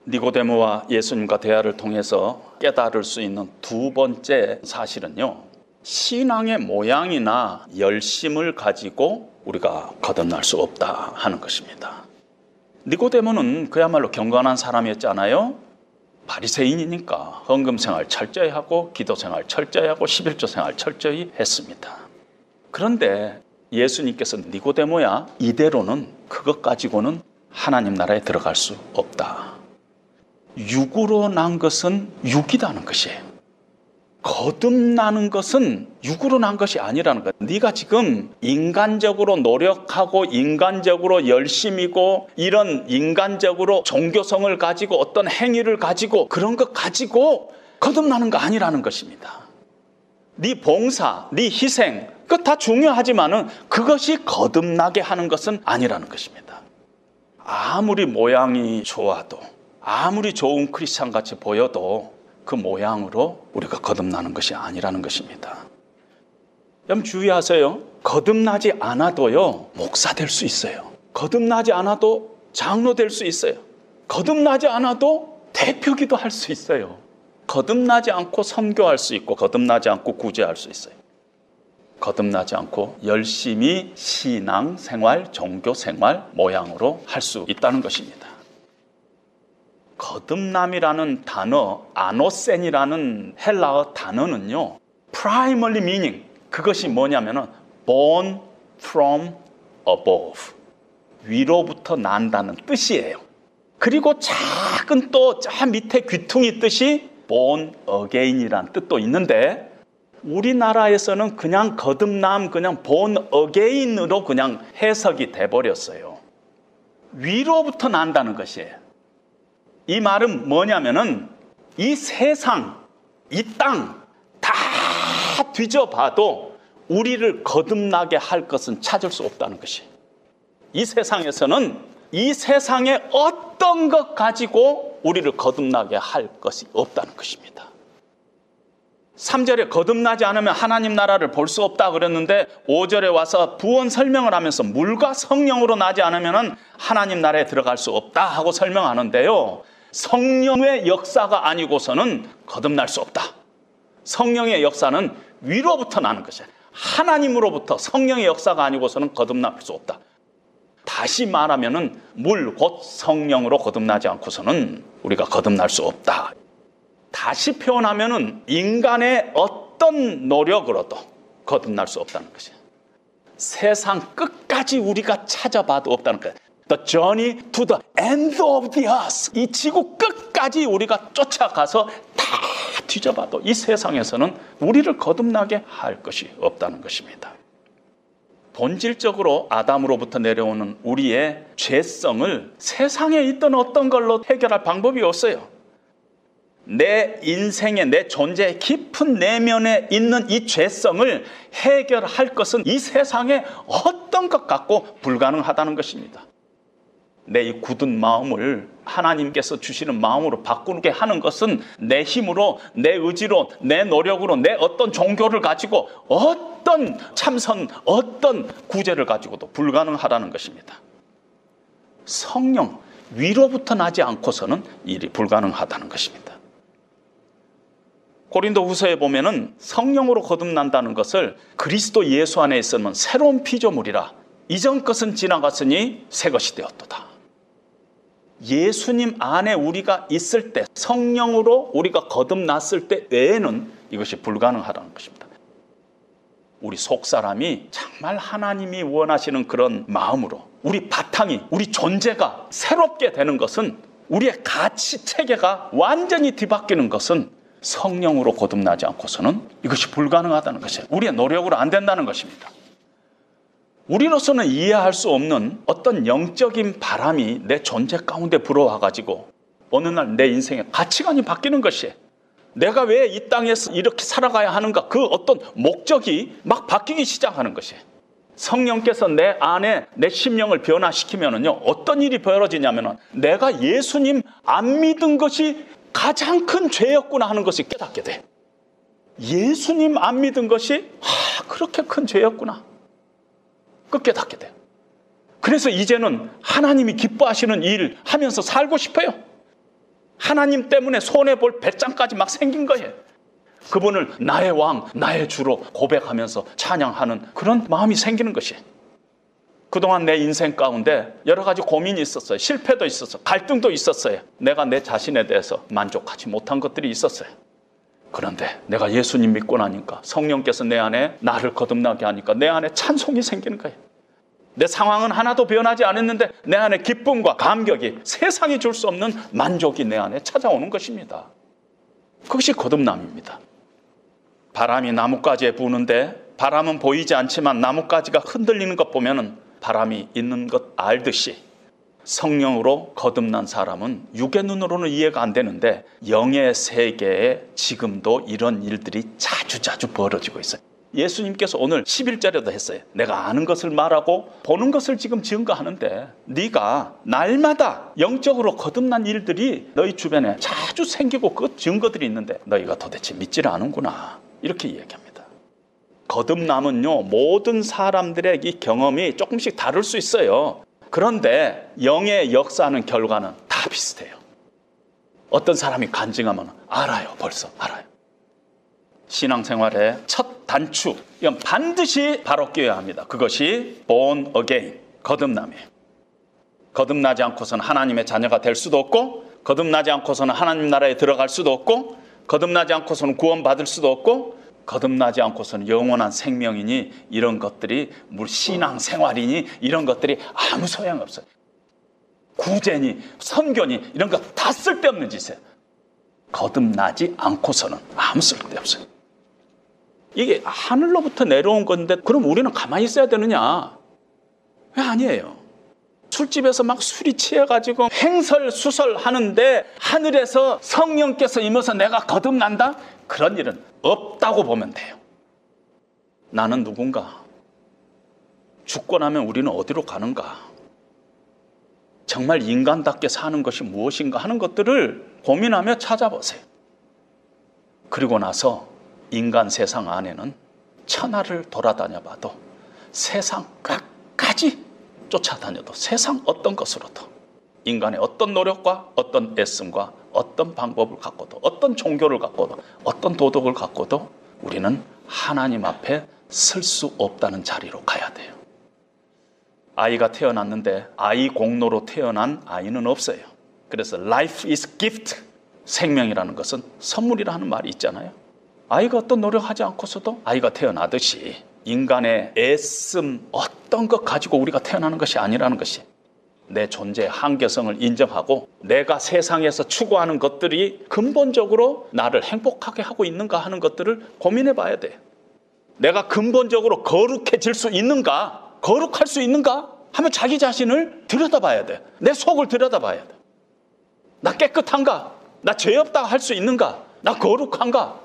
니고데모와 예수님과 대화를 통해서 깨달을 수 있는 두 번째 사실은요. 신앙의 모양이나 열심을 가지고 우리가 거듭날 수 없다 하는 것입니다. 니고데모는 그야말로 경건한 사람이었잖아요. 바리새인이니까 헌금 생활 철저히 하고 기도 생활 철저히 하고 11조 생활 철저히 했습니다. 그런데 예수님께서 니고데모야 이대로는 그것 가지고는 하나님 나라에 들어갈 수 없다. 육으로 난 것은 육이라는 것이에요. 거듭나는 것은 육으로 난 것이 아니라는 거야. 네가 지금 인간적으로 노력하고 인간적으로 열심이고 이런 인간적으로 종교성을 가지고 어떤 행위를 가지고 그런 것 가지고 거듭나는 거 아니라는 것입니다. 네 봉사, 네 희생, 그 다 중요하지만은 그것이 거듭나게 하는 것은 아니라는 것입니다. 아무리 모양이 좋아도 아무리 좋은 크리스찬 같이 보여도 그 모양으로 우리가 거듭나는 것이 아니라는 것입니다. 여러분 주의하세요. 거듭나지 않아도요, 목사 될 수 있어요. 거듭나지 않아도 장로 될 수 있어요. 거듭나지 않아도 대표기도 할 수 있어요. 거듭나지 않고 선교할 수 있고, 거듭나지 않고 구제할 수 있어요. 거듭나지 않고 열심히 신앙 생활, 종교 생활 모양으로 할 수 있다는 것입니다. 거듭남이라는 단어, 아노센이라는 헬라어 단어는요. primary meaning 그것이 뭐냐면은 born from above 위로부터 난다는 뜻이에요. 그리고 작은 또 저 밑에 귀퉁이 뜻이 born again이라는 뜻도 있는데 우리나라에서는 그냥 거듭남 그냥 born again으로 그냥 해석이 돼 버렸어요. 위로부터 난다는 것이에요. 이 말은 뭐냐면은 이 세상, 이 땅 다 뒤져봐도 우리를 거듭나게 할 것은 찾을 수 없다는 것이. 이 세상에서는 이 세상의 어떤 것 가지고 우리를 거듭나게 할 것이 없다는 것입니다. 3절에 거듭나지 않으면 하나님 나라를 볼 수 없다 그랬는데 5절에 와서 부원 설명을 하면서 물과 성령으로 나지 않으면 하나님 나라에 들어갈 수 없다 하고 설명하는데요. 성령의 역사가 아니고서는 거듭날 수 없다. 성령의 역사는 위로부터 나는 것이야. 하나님으로부터 성령의 역사가 아니고서는 거듭날 수 없다. 다시 말하면 은 물 곧 성령으로 거듭나지 않고서는 우리가 거듭날 수 없다. 다시 표현하면 은 인간의 어떤 노력으로도 거듭날 수 없다는 것이야. 세상 끝까지 우리가 찾아봐도 없다는 거야. The journey to the end of the earth. 이 지구 끝까지 우리가 쫓아가서 다 뒤져봐도 이 세상에서는 우리를 거듭나게 할 것이 없다는 것입니다. 본질적으로 아담으로부터 내려오는 우리의 죄성을 세상에 있던 어떤 걸로 해결할 방법이 없어요. 내 인생의 내 존재의 깊은 내면에 있는 이 죄성을 해결할 것은 이 세상에 어떤 것 갖고 불가능하다는 것입니다. 내 이 굳은 마음을 하나님께서 주시는 마음으로 바꾸게 하는 것은 내 힘으로, 내 의지로, 내 노력으로, 내 어떤 종교를 가지고 어떤 참선, 어떤 구제를 가지고도 불가능하다는 것입니다. 성령, 위로부터 나지 않고서는 일이 불가능하다는 것입니다. 고린도 후서에 보면은 성령으로 거듭난다는 것을 그리스도 예수 안에 있으면 새로운 피조물이라 이전 것은 지나갔으니 새 것이 되었도다. 예수님 안에 우리가 있을 때 성령으로 우리가 거듭났을 때 외에는 이것이 불가능하다는 것입니다. 우리 속 사람이 정말 하나님이 원하시는 그런 마음으로 우리 바탕이 우리 존재가 새롭게 되는 것은 우리의 가치 체계가 완전히 뒤바뀌는 것은 성령으로 거듭나지 않고서는 이것이 불가능하다는 것이에요. 우리의 노력으로 안 된다는 것입니다. 우리로서는 이해할 수 없는 어떤 영적인 바람이 내 존재 가운데 불어와 가지고 어느 날 내 인생의 가치관이 바뀌는 것이에요. 내가 왜 이 땅에서 이렇게 살아가야 하는가 그 어떤 목적이 막 바뀌기 시작하는 것이에요. 성령께서 내 안에 내 심령을 변화시키면은요 어떤 일이 벌어지냐면은 내가 예수님 안 믿은 것이 가장 큰 죄였구나 하는 것을 깨닫게 돼. 예수님 안 믿은 것이 아, 그렇게 큰 죄였구나. 그 깨닫게 돼. 그래서 이제는 하나님이 기뻐하시는 일 하면서 살고 싶어요. 하나님 때문에 손해볼 배짱까지 막 생긴 거예요. 그분을 나의 왕, 나의 주로 고백하면서 찬양하는 그런 마음이 생기는 것이에요. 그동안 내 인생 가운데 여러 가지 고민이 있었어요. 실패도 있었어요. 갈등도 있었어요. 내가 내 자신에 대해서 만족하지 못한 것들이 있었어요. 그런데 내가 예수님 믿고 나니까 성령께서 내 안에 나를 거듭나게 하니까 내 안에 찬송이 생기는 거예요. 내 상황은 하나도 변하지 않았는데 내 안에 기쁨과 감격이 세상이 줄 수 없는 만족이 내 안에 찾아오는 것입니다. 그것이 거듭남입니다. 바람이 나뭇가지에 부는데 바람은 보이지 않지만 나뭇가지가 흔들리는 것 보면은 바람이 있는 것 알듯이 성령으로 거듭난 사람은 육의 눈으로는 이해가 안 되는데 영의 세계에 지금도 이런 일들이 자주 자주 벌어지고 있어요. 예수님께서 오늘 11절에도 했어요. 내가 아는 것을 말하고 보는 것을 지금 증거하는데 네가 날마다 영적으로 거듭난 일들이 너희 주변에 자주 생기고 그 증거들이 있는데 너희가 도대체 믿지를 않은구나. 이렇게 이야기합니다. 거듭남은요, 모든 사람들의 이 경험이 조금씩 다를 수 있어요. 그런데 영의 역사하는 결과는 다 비슷해요. 어떤 사람이 간증하면 알아요, 벌써 알아요. 신앙생활의 첫 단추, 이건 반드시 바로 끼어야 합니다. 그것이 born again, 거듭남이에요. 거듭나지 않고서는 하나님의 자녀가 될 수도 없고 거듭나지 않고서는 하나님 나라에 들어갈 수도 없고 거듭나지 않고서는 구원받을 수도 없고 거듭나지 않고서는 영원한 생명이니 이런 것들이 물 신앙 생활이니 이런 것들이 아무 소용 없어요. 구제니 선교니 이런 거 다 쓸데없는 짓이에요. 거듭나지 않고서는 아무 쓸데없어요. 이게 하늘로부터 내려온 건데 그럼 우리는 가만히 있어야 되느냐? 왜 아니에요? 술집에서 막 술이 취해가지고 행설수설 하는데 하늘에서 성령께서 임해서 내가 거듭난다? 그런 일은 없다고 보면 돼요. 나는 누군가? 죽고 나면 우리는 어디로 가는가? 정말 인간답게 사는 것이 무엇인가 하는 것들을 고민하며 찾아보세요. 그리고 나서 인간 세상 안에는 천하를 돌아다녀 봐도 세상 끝까지 쫓아다녀도 세상 어떤 것으로도 인간의 어떤 노력과 어떤 애씀과 어떤 방법을 갖고도 어떤 종교를 갖고도 어떤 도덕을 갖고도 우리는 하나님 앞에 설 수 없다는 자리로 가야 돼요. 아이가 태어났는데 아이 공로로 태어난 아이는 없어요. 그래서 life is gift. 생명이라는 것은 선물이라는 말이 있잖아요. 아이가 어떤 노력하지 않고서도 아이가 태어나듯이 인간의 애씀 어떤 것 가지고 우리가 태어나는 것이 아니라는 것이 내 존재의 한계성을 인정하고 내가 세상에서 추구하는 것들이 근본적으로 나를 행복하게 하고 있는가 하는 것들을 고민해 봐야 돼. 내가 근본적으로 거룩해질 수 있는가? 거룩할 수 있는가? 하면 자기 자신을 들여다봐야 돼. 내 속을 들여다봐야 돼. 나 깨끗한가? 나 죄 없다 할 수 있는가? 나 거룩한가?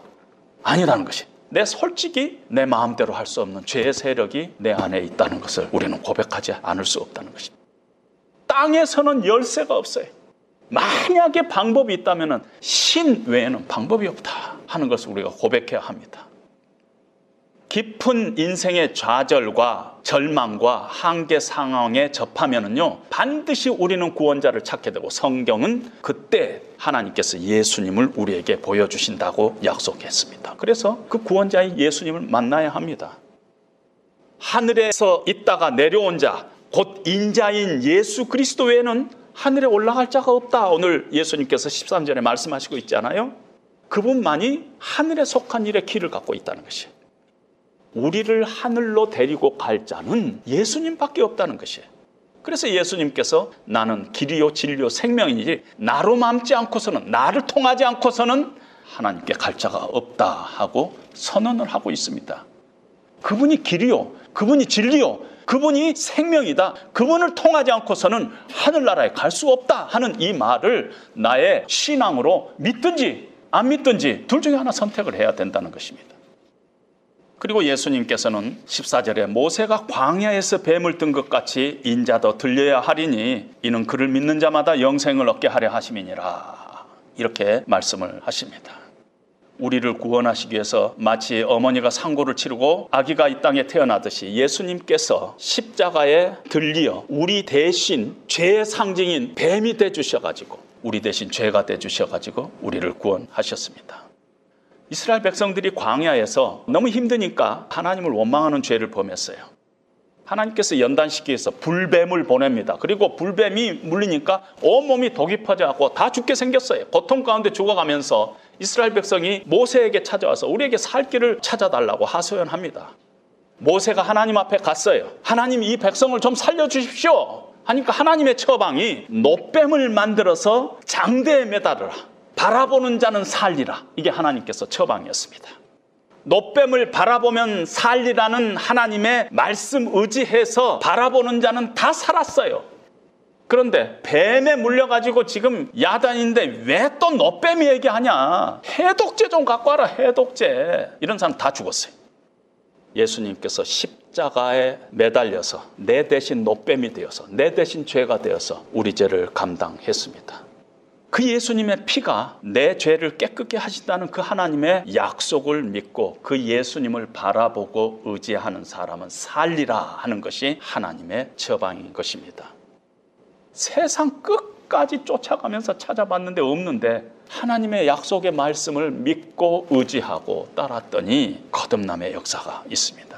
아니라는 것이. 내 솔직히 내 마음대로 할 수 없는 죄의 세력이 내 안에 있다는 것을 우리는 고백하지 않을 수 없다는 것입니다. 땅에서는 열쇠가 없어요. 만약에 방법이 있다면 신 외에는 방법이 없다 하는 것을 우리가 고백해야 합니다. 깊은 인생의 좌절과 절망과 한계 상황에 접하면은요, 반드시 우리는 구원자를 찾게 되고 성경은 그때 하나님께서 예수님을 우리에게 보여주신다고 약속했습니다. 그래서 그 구원자인 예수님을 만나야 합니다. 하늘에서 있다가 내려온 자, 곧 인자인 예수 그리스도 외에는 하늘에 올라갈 자가 없다. 오늘 예수님께서 13절에 말씀하시고 있잖아요. 그분만이 하늘에 속한 일에 길을 갖고 있다는 것이에요. 우리를 하늘로 데리고 갈 자는 예수님밖에 없다는 것이에요. 그래서 예수님께서 나는 길이요 진리요 생명이지 나로 맘지 않고서는 나를 통하지 않고서는 하나님께 갈 자가 없다 하고 선언을 하고 있습니다. 그분이 길이요, 그분이 진리요, 그분이 생명이다. 그분을 통하지 않고서는 하늘나라에 갈 수 없다 하는 이 말을 나의 신앙으로 믿든지 안 믿든지 둘 중에 하나 선택을 해야 된다는 것입니다. 그리고 예수님께서는 14절에 모세가 광야에서 뱀을 뜬 것 같이 인자도 들려야 하리니 이는 그를 믿는 자마다 영생을 얻게 하려 하심이니라. 이렇게 말씀을 하십니다. 우리를 구원하시기 위해서 마치 어머니가 상고를 치르고 아기가 이 땅에 태어나듯이 예수님께서 십자가에 들리어 우리 대신 죄의 상징인 뱀이 돼 주셔 가지고 우리 대신 죄가 돼 주셔 가지고 우리를 구원하셨습니다. 이스라엘 백성들이 광야에서 너무 힘드니까 하나님을 원망하는 죄를 범했어요. 하나님께서 연단시키기 위해서 불뱀을 보냅니다. 그리고 불뱀이 물리니까 온몸이 독이 퍼져갖고 다 죽게 생겼어요. 고통 가운데 죽어가면서 이스라엘 백성이 모세에게 찾아와서 우리에게 살 길을 찾아달라고 하소연합니다. 모세가 하나님 앞에 갔어요. 하나님 이 백성을 좀 살려주십시오. 하니까 하나님의 처방이 노뱀을 만들어서 장대에 매달으라. 바라보는 자는 살리라. 이게 하나님께서 처방이었습니다. 노뱀을 바라보면 살리라는 하나님의 말씀 의지해서 바라보는 자는 다 살았어요. 그런데 뱀에 물려가지고 지금 야단인데 왜또 노뱀이 얘기하냐? 해독제 좀 갖고 와라, 해독제. 이런 사람 다 죽었어요. 예수님께서 십자가에 매달려서 내 대신 노뱀이 되어서 내 대신 죄가 되어서 우리 죄를 감당했습니다. 그 예수님의 피가 내 죄를 깨끗게 하신다는 그 하나님의 약속을 믿고 그 예수님을 바라보고 의지하는 사람은 살리라 하는 것이 하나님의 처방인 것입니다. 세상 끝까지 쫓아가면서 찾아봤는데 없는데 하나님의 약속의 말씀을 믿고 의지하고 따랐더니 거듭남의 역사가 있습니다.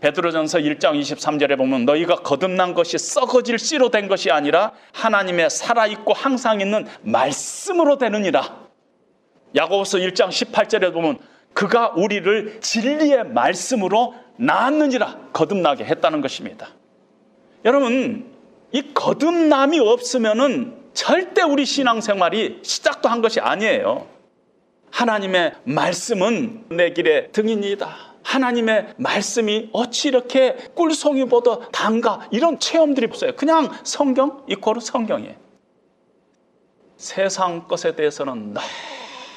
베드로전서 1장 23절에 보면 너희가 거듭난 것이 썩어질 씨로 된 것이 아니라 하나님의 살아있고 항상 있는 말씀으로 되느니라. 야고보서 1장 18절에 보면 그가 우리를 진리의 말씀으로 낳았느니라 거듭나게 했다는 것입니다. 여러분 이 거듭남이 없으면은 절대 우리 신앙생활이 시작도 한 것이 아니에요. 하나님의 말씀은 내 길의 등이니다. 하나님의 말씀이 어찌 이렇게 꿀송이보다 단가 이런 체험들이 없어요. 그냥 성경 이코르 성경이에요. 세상 것에 대해서는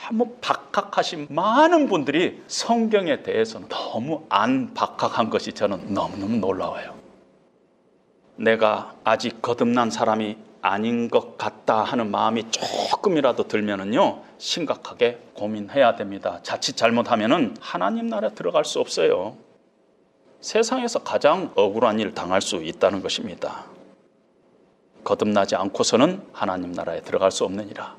너무 박학하신 많은 분들이 성경에 대해서는 너무 안 박학한 것이 저는 너무너무 놀라워요. 내가 아직 거듭난 사람이 아닌 것 같다 하는 마음이 조금이라도 들면은요 심각하게 고민해야 됩니다. 자칫 잘못하면은 하나님 나라 들어갈 수 없어요. 세상에서 가장 억울한 일 당할 수 있다는 것입니다. 거듭나지 않고서는 하나님 나라에 들어갈 수 없느니라.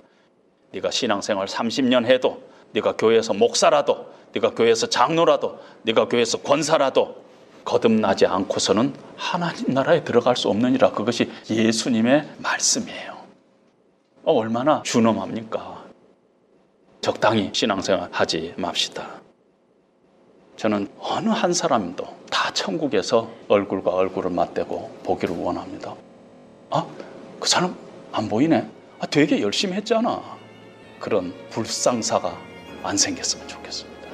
네가 신앙생활 30년 해도 네가 교회에서 목사라도 네가 교회에서 장로라도 네가 교회에서 권사라도 거듭나지 않고서는 하나님 나라에 들어갈 수 없느니라. 그것이 예수님의 말씀이에요. 어, 얼마나 준엄합니까? 적당히 신앙생활 하지 맙시다. 저는 어느 한 사람도 다 천국에서 얼굴과 얼굴을 맞대고 보기를 원합니다. 아, 그 사람 안 보이네? 아, 되게 열심히 했잖아. 그런 불상사가 안 생겼으면 좋겠습니다.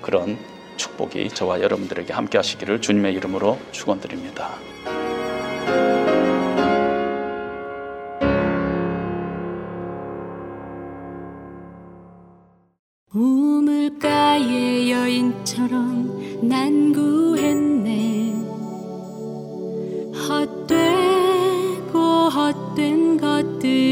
그런 축복이 저와 여러분들에게 함께 하시기를 주님의 이름으로 축원드립니다. 우물가의 여인처럼 난 구했네 헛되고 헛된 것들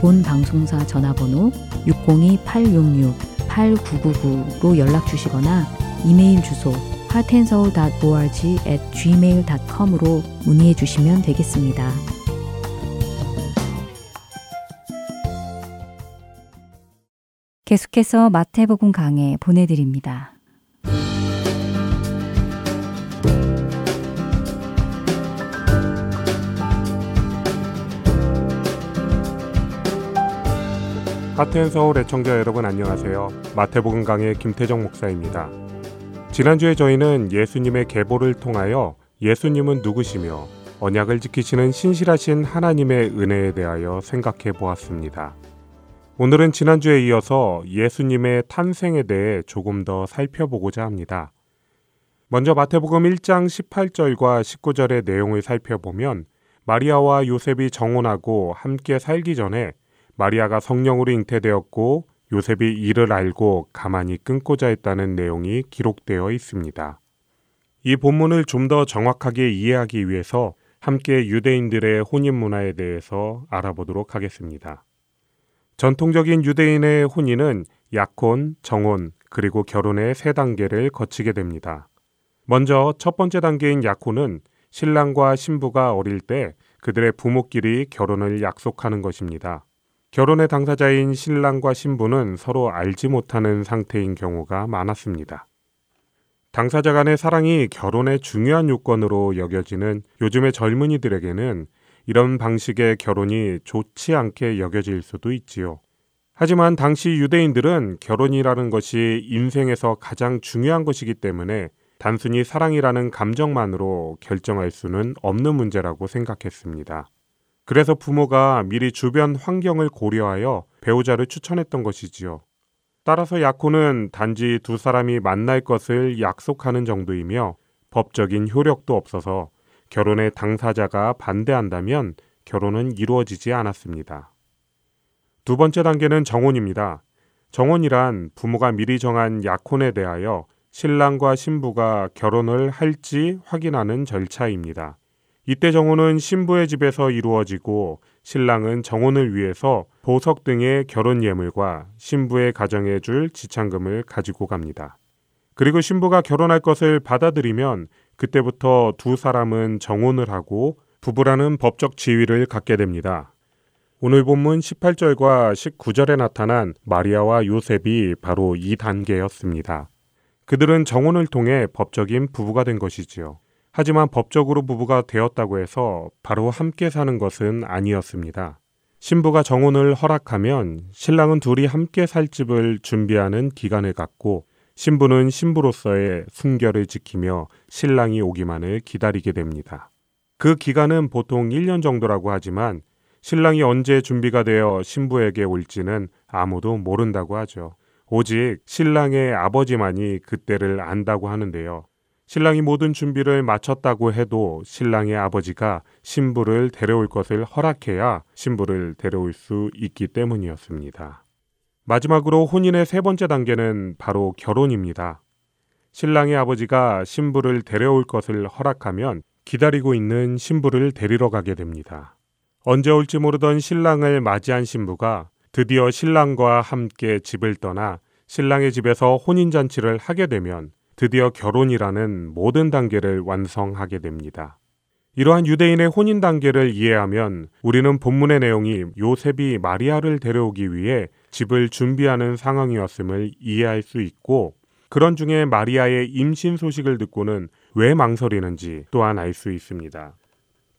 본 방송사 전화번호 602-866-8999로 연락 주시거나 이메일 주소 heartandsoul.org at gmail.com으로 문의해 주시면 되겠습니다. 계속해서 마태복음 강해 보내드립니다. 하트앤 서울 애청자 여러분 안녕하세요. 마태복음 강의 김태정 목사입니다. 지난주에 저희는 예수님의 계보를 통하여 예수님은 누구시며 언약을 지키시는 신실하신 하나님의 은혜에 대하여 생각해 보았습니다. 오늘은 지난주에 이어서 예수님의 탄생에 대해 조금 더 살펴보고자 합니다. 먼저 마태복음 1장 18절과 19절의 내용을 살펴보면 마리아와 요셉이 정혼하고 함께 살기 전에 마리아가 성령으로 잉태되었고 요셉이 이를 알고 가만히 끊고자 했다는 내용이 기록되어 있습니다. 이 본문을 좀 더 정확하게 이해하기 위해서 함께 유대인들의 혼인 문화에 대해서 알아보도록 하겠습니다. 전통적인 유대인의 혼인은 약혼, 정혼, 그리고 결혼의 세 단계를 거치게 됩니다. 먼저 첫 번째 단계인 약혼은 신랑과 신부가 어릴 때 그들의 부모끼리 결혼을 약속하는 것입니다. 결혼의 당사자인 신랑과 신부는 서로 알지 못하는 상태인 경우가 많았습니다. 당사자 간의 사랑이 결혼의 중요한 요건으로 여겨지는 요즘의 젊은이들에게는 이런 방식의 결혼이 좋지 않게 여겨질 수도 있지요. 하지만 당시 유대인들은 결혼이라는 것이 인생에서 가장 중요한 것이기 때문에 단순히 사랑이라는 감정만으로 결정할 수는 없는 문제라고 생각했습니다. 그래서 부모가 미리 주변 환경을 고려하여 배우자를 추천했던 것이지요. 따라서 약혼은 단지 두 사람이 만날 것을 약속하는 정도이며 법적인 효력도 없어서 결혼의 당사자가 반대한다면 결혼은 이루어지지 않았습니다. 두 번째 단계는 정혼입니다. 정혼이란 부모가 미리 정한 약혼에 대하여 신랑과 신부가 결혼을 할지 확인하는 절차입니다. 이때 정혼은 신부의 집에서 이루어지고 신랑은 정혼을 위해서 보석 등의 결혼 예물과 신부의 가정에 줄 지창금을 가지고 갑니다. 그리고 신부가 결혼할 것을 받아들이면 그때부터 두 사람은 정혼을 하고 부부라는 법적 지위를 갖게 됩니다. 오늘 본문 18절과 19절에 나타난 마리아와 요셉이 바로 이 단계였습니다. 그들은 정혼을 통해 법적인 부부가 된 것이지요. 하지만 법적으로 부부가 되었다고 해서 바로 함께 사는 것은 아니었습니다. 신부가 정혼을 허락하면 신랑은 둘이 함께 살 집을 준비하는 기간을 갖고 신부는 신부로서의 순결을 지키며 신랑이 오기만을 기다리게 됩니다. 그 기간은 보통 1년 정도라고 하지만 신랑이 언제 준비가 되어 신부에게 올지는 아무도 모른다고 하죠. 오직 신랑의 아버지만이 그때를 안다고 하는데요. 신랑이 모든 준비를 마쳤다고 해도 신랑의 아버지가 신부를 데려올 것을 허락해야 신부를 데려올 수 있기 때문이었습니다. 마지막으로 혼인의 세 번째 단계는 바로 결혼입니다. 신랑의 아버지가 신부를 데려올 것을 허락하면 기다리고 있는 신부를 데리러 가게 됩니다. 언제 올지 모르던 신랑을 맞이한 신부가 드디어 신랑과 함께 집을 떠나 신랑의 집에서 혼인잔치를 하게 되면 드디어 결혼이라는 모든 단계를 완성하게 됩니다. 이러한 유대인의 혼인 단계를 이해하면 우리는 본문의 내용이 요셉이 마리아를 데려오기 위해 집을 준비하는 상황이었음을 이해할 수 있고 그런 중에 마리아의 임신 소식을 듣고는 왜 망설이는지 또한 알 수 있습니다.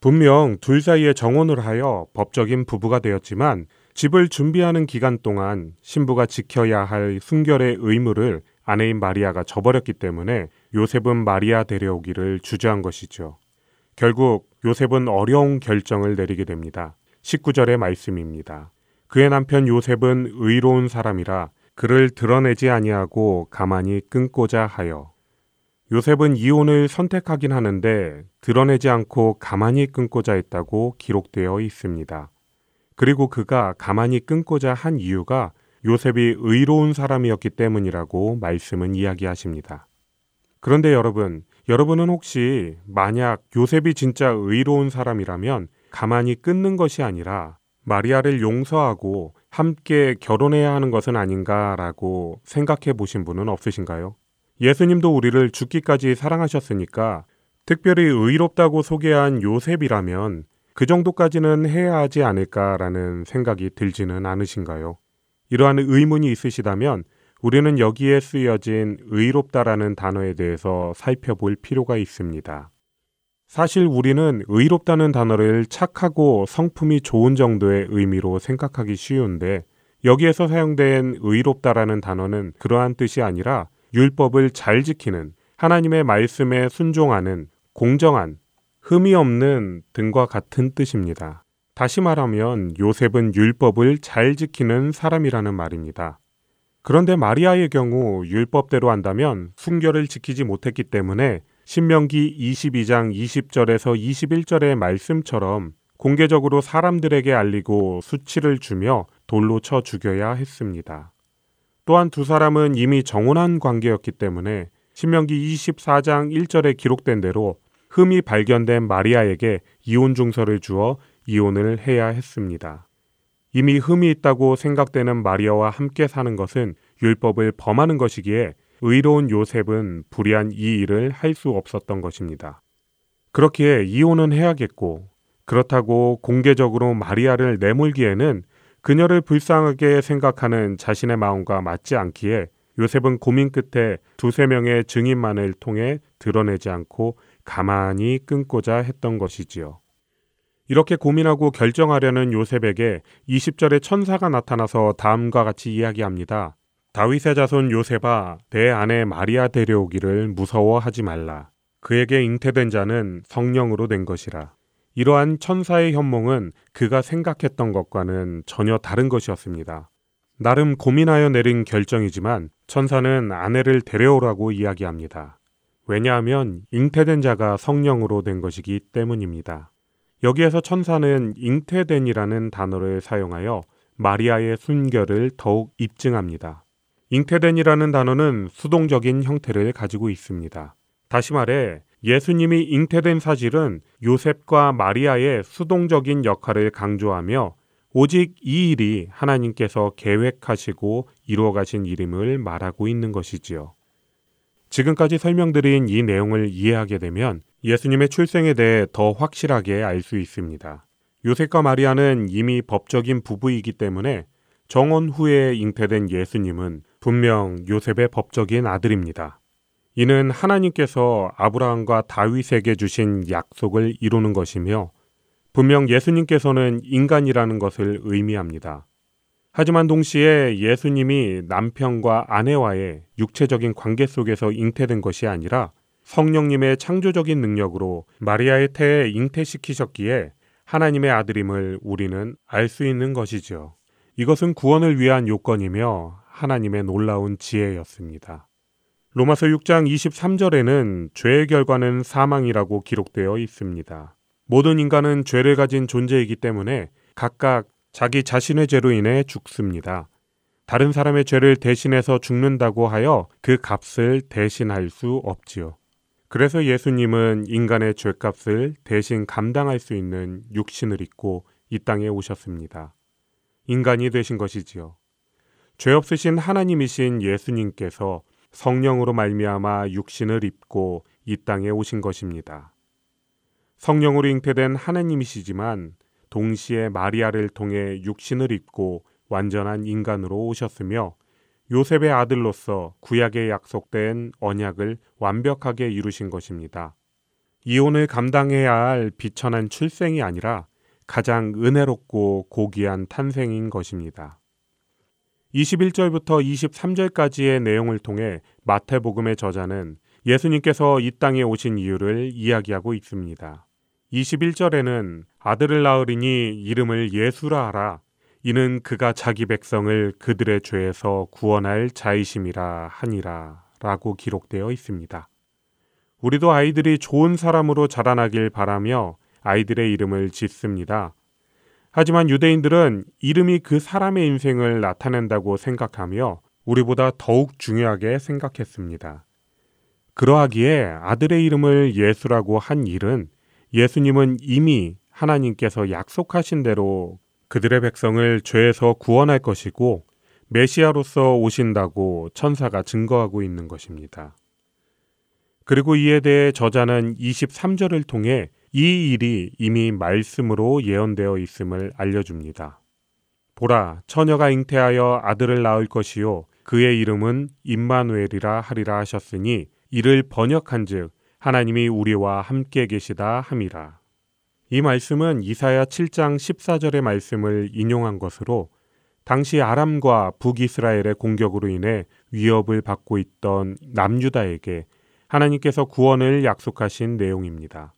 분명 둘 사이에 정혼을 하여 법적인 부부가 되었지만 집을 준비하는 기간 동안 신부가 지켜야 할 순결의 의무를 아내인 마리아가 저버렸기 때문에 요셉은 마리아 데려오기를 주저한 것이죠. 결국 요셉은 어려운 결정을 내리게 됩니다. 19절의 말씀입니다. 그의 남편 요셉은 의로운 사람이라 그를 드러내지 아니하고 가만히 끊고자 하여 요셉은 이혼을 선택하긴 하는데 드러내지 않고 가만히 끊고자 했다고 기록되어 있습니다. 그리고 그가 가만히 끊고자 한 이유가 요셉이 의로운 사람이었기 때문이라고 말씀은 이야기하십니다. 그런데 여러분, 여러분은 혹시 만약 요셉이 진짜 의로운 사람이라면 가만히 끊는 것이 아니라 마리아를 용서하고 함께 결혼해야 하는 것은 아닌가라고 생각해 보신 분은 없으신가요? 예수님도 우리를 죽기까지 사랑하셨으니까 특별히 의롭다고 소개한 요셉이라면 그 정도까지는 해야 하지 않을까라는 생각이 들지는 않으신가요? 이러한 의문이 있으시다면 우리는 여기에 쓰여진 의롭다라는 단어에 대해서 살펴볼 필요가 있습니다. 사실 우리는 의롭다는 단어를 착하고 성품이 좋은 정도의 의미로 생각하기 쉬운데 여기에서 사용된 의롭다라는 단어는 그러한 뜻이 아니라 율법을 잘 지키는 하나님의 말씀에 순종하는 공정한 흠이 없는 등과 같은 뜻입니다. 다시 말하면 요셉은 율법을 잘 지키는 사람이라는 말입니다. 그런데 마리아의 경우 율법대로 한다면 순결을 지키지 못했기 때문에 신명기 22장 20절에서 21절의 말씀처럼 공개적으로 사람들에게 알리고 수치를 주며 돌로 쳐 죽여야 했습니다. 또한 두 사람은 이미 정혼한 관계였기 때문에 신명기 24장 1절에 기록된 대로 흠이 발견된 마리아에게 이혼 증서를 주어 이혼을 해야 했습니다. 이미 흠이 있다고 생각되는 마리아와 함께 사는 것은 율법을 범하는 것이기에 의로운 요셉은 불의한 이 일을 할 수 없었던 것입니다. 그렇기에 이혼은 해야겠고 그렇다고 공개적으로 마리아를 내몰기에는 그녀를 불쌍하게 생각하는 자신의 마음과 맞지 않기에 요셉은 고민 끝에 두세 명의 증인만을 통해 드러내지 않고 가만히 끊고자 했던 것이지요. 이렇게 고민하고 결정하려는 요셉에게 20절에 천사가 나타나서 다음과 같이 이야기합니다. 다윗의 자손 요셉아 내 아내 마리아 데려오기를 무서워하지 말라. 그에게 잉태된 자는 성령으로 된 것이라. 이러한 천사의 현몽은 그가 생각했던 것과는 전혀 다른 것이었습니다. 나름 고민하여 내린 결정이지만 천사는 아내를 데려오라고 이야기합니다. 왜냐하면 잉태된 자가 성령으로 된 것이기 때문입니다. 여기에서 천사는 잉태된이라는 단어를 사용하여 마리아의 순결을 더욱 입증합니다. 잉태된이라는 단어는 수동적인 형태를 가지고 있습니다. 다시 말해 예수님이 잉태된 사실은 요셉과 마리아의 수동적인 역할을 강조하며 오직 이 일이 하나님께서 계획하시고 이루어 가신 일임을 말하고 있는 것이지요. 지금까지 설명드린 이 내용을 이해하게 되면 예수님의 출생에 대해 더 확실하게 알 수 있습니다. 요셉과 마리아는 이미 법적인 부부이기 때문에 정원 후에 잉태된 예수님은 분명 요셉의 법적인 아들입니다. 이는 하나님께서 아브라함과 다윗에게 주신 약속을 이루는 것이며 분명 예수님께서는 인간이라는 것을 의미합니다. 하지만 동시에 예수님이 남편과 아내와의 육체적인 관계 속에서 잉태된 것이 아니라 성령님의 창조적인 능력으로 마리아의 태에 잉태시키셨기에 하나님의 아들임을 우리는 알 수 있는 것이죠. 이것은 구원을 위한 요건이며 하나님의 놀라운 지혜였습니다. 로마서 6장 23절에는 죄의 결과는 사망이라고 기록되어 있습니다. 모든 인간은 죄를 가진 존재이기 때문에 각각 자기 자신의 죄로 인해 죽습니다. 다른 사람의 죄를 대신해서 죽는다고 하여 그 값을 대신할 수 없지요. 그래서 예수님은 인간의 죄값을 대신 감당할 수 있는 육신을 입고 이 땅에 오셨습니다. 인간이 되신 것이지요. 죄 없으신 하나님이신 예수님께서 성령으로 말미암아 육신을 입고 이 땅에 오신 것입니다. 성령으로 잉태된 하나님이시지만 동시에 마리아를 통해 육신을 입고 완전한 인간으로 오셨으며 요셉의 아들로서 구약에 약속된 언약을 완벽하게 이루신 것입니다. 이혼을 감당해야 할 비천한 출생이 아니라 가장 은혜롭고 고귀한 탄생인 것입니다. 21절부터 23절까지의 내용을 통해 마태복음의 저자는 예수님께서 이 땅에 오신 이유를 이야기하고 있습니다. 21절에는 아들을 낳으리니 이름을 예수라 하라. 이는 그가 자기 백성을 그들의 죄에서 구원할 자이심이라 하니라. 라고 기록되어 있습니다. 우리도 아이들이 좋은 사람으로 자라나길 바라며 아이들의 이름을 짓습니다. 하지만 유대인들은 이름이 그 사람의 인생을 나타낸다고 생각하며 우리보다 더욱 중요하게 생각했습니다. 그러하기에 아들의 이름을 예수라고 한 일은 예수님은 이미 하나님께서 약속하신 대로 그들의 백성을 죄에서 구원할 것이고 메시아로서 오신다고 천사가 증거하고 있는 것입니다. 그리고 이에 대해 저자는 23절을 통해 이 일이 이미 말씀으로 예언되어 있음을 알려줍니다. 보라, 처녀가 잉태하여 아들을 낳을 것이요. 그의 이름은 임마누엘이라 하리라 하셨으니 이를 번역한즉 하나님이 우리와 함께 계시다 함이라. 이 말씀은 이사야 7장 14절의 말씀을 인용한 것으로 당시 아람과 북이스라엘의 공격으로 인해 위협을 받고 있던 남유다에게 하나님께서 구원을 약속하신 내용입니다.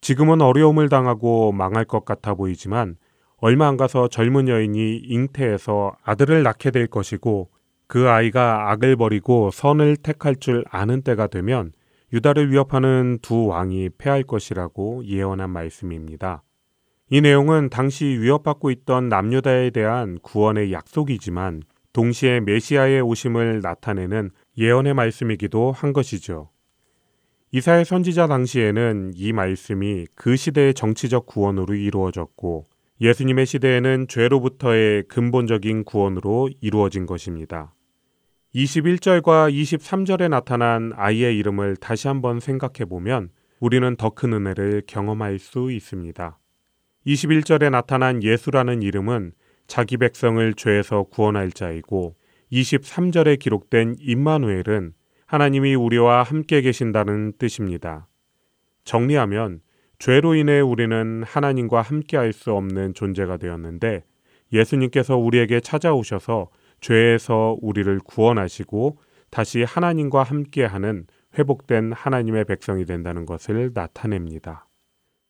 지금은 어려움을 당하고 망할 것 같아 보이지만 얼마 안 가서 젊은 여인이 잉태해서 아들을 낳게 될 것이고 그 아이가 악을 버리고 선을 택할 줄 아는 때가 되면 유다를 위협하는 두 왕이 패할 것이라고 예언한 말씀입니다. 이 내용은 당시 위협받고 있던 남유다에 대한 구원의 약속이지만 동시에 메시아의 오심을 나타내는 예언의 말씀이기도 한 것이죠. 이사의 선지자 당시에는 이 말씀이 그 시대의 정치적 구원으로 이루어졌고 예수님의 시대에는 죄로부터의 근본적인 구원으로 이루어진 것입니다. 21절과 23절에 나타난 아이의 이름을 다시 한번 생각해 보면 우리는 더 큰 은혜를 경험할 수 있습니다. 21절에 나타난 예수라는 이름은 자기 백성을 죄에서 구원할 자이고 23절에 기록된 임마누엘은 하나님이 우리와 함께 계신다는 뜻입니다. 정리하면 죄로 인해 우리는 하나님과 함께 할 수 없는 존재가 되었는데 예수님께서 우리에게 찾아오셔서 죄에서 우리를 구원하시고 다시 하나님과 함께하는 회복된 하나님의 백성이 된다는 것을 나타냅니다.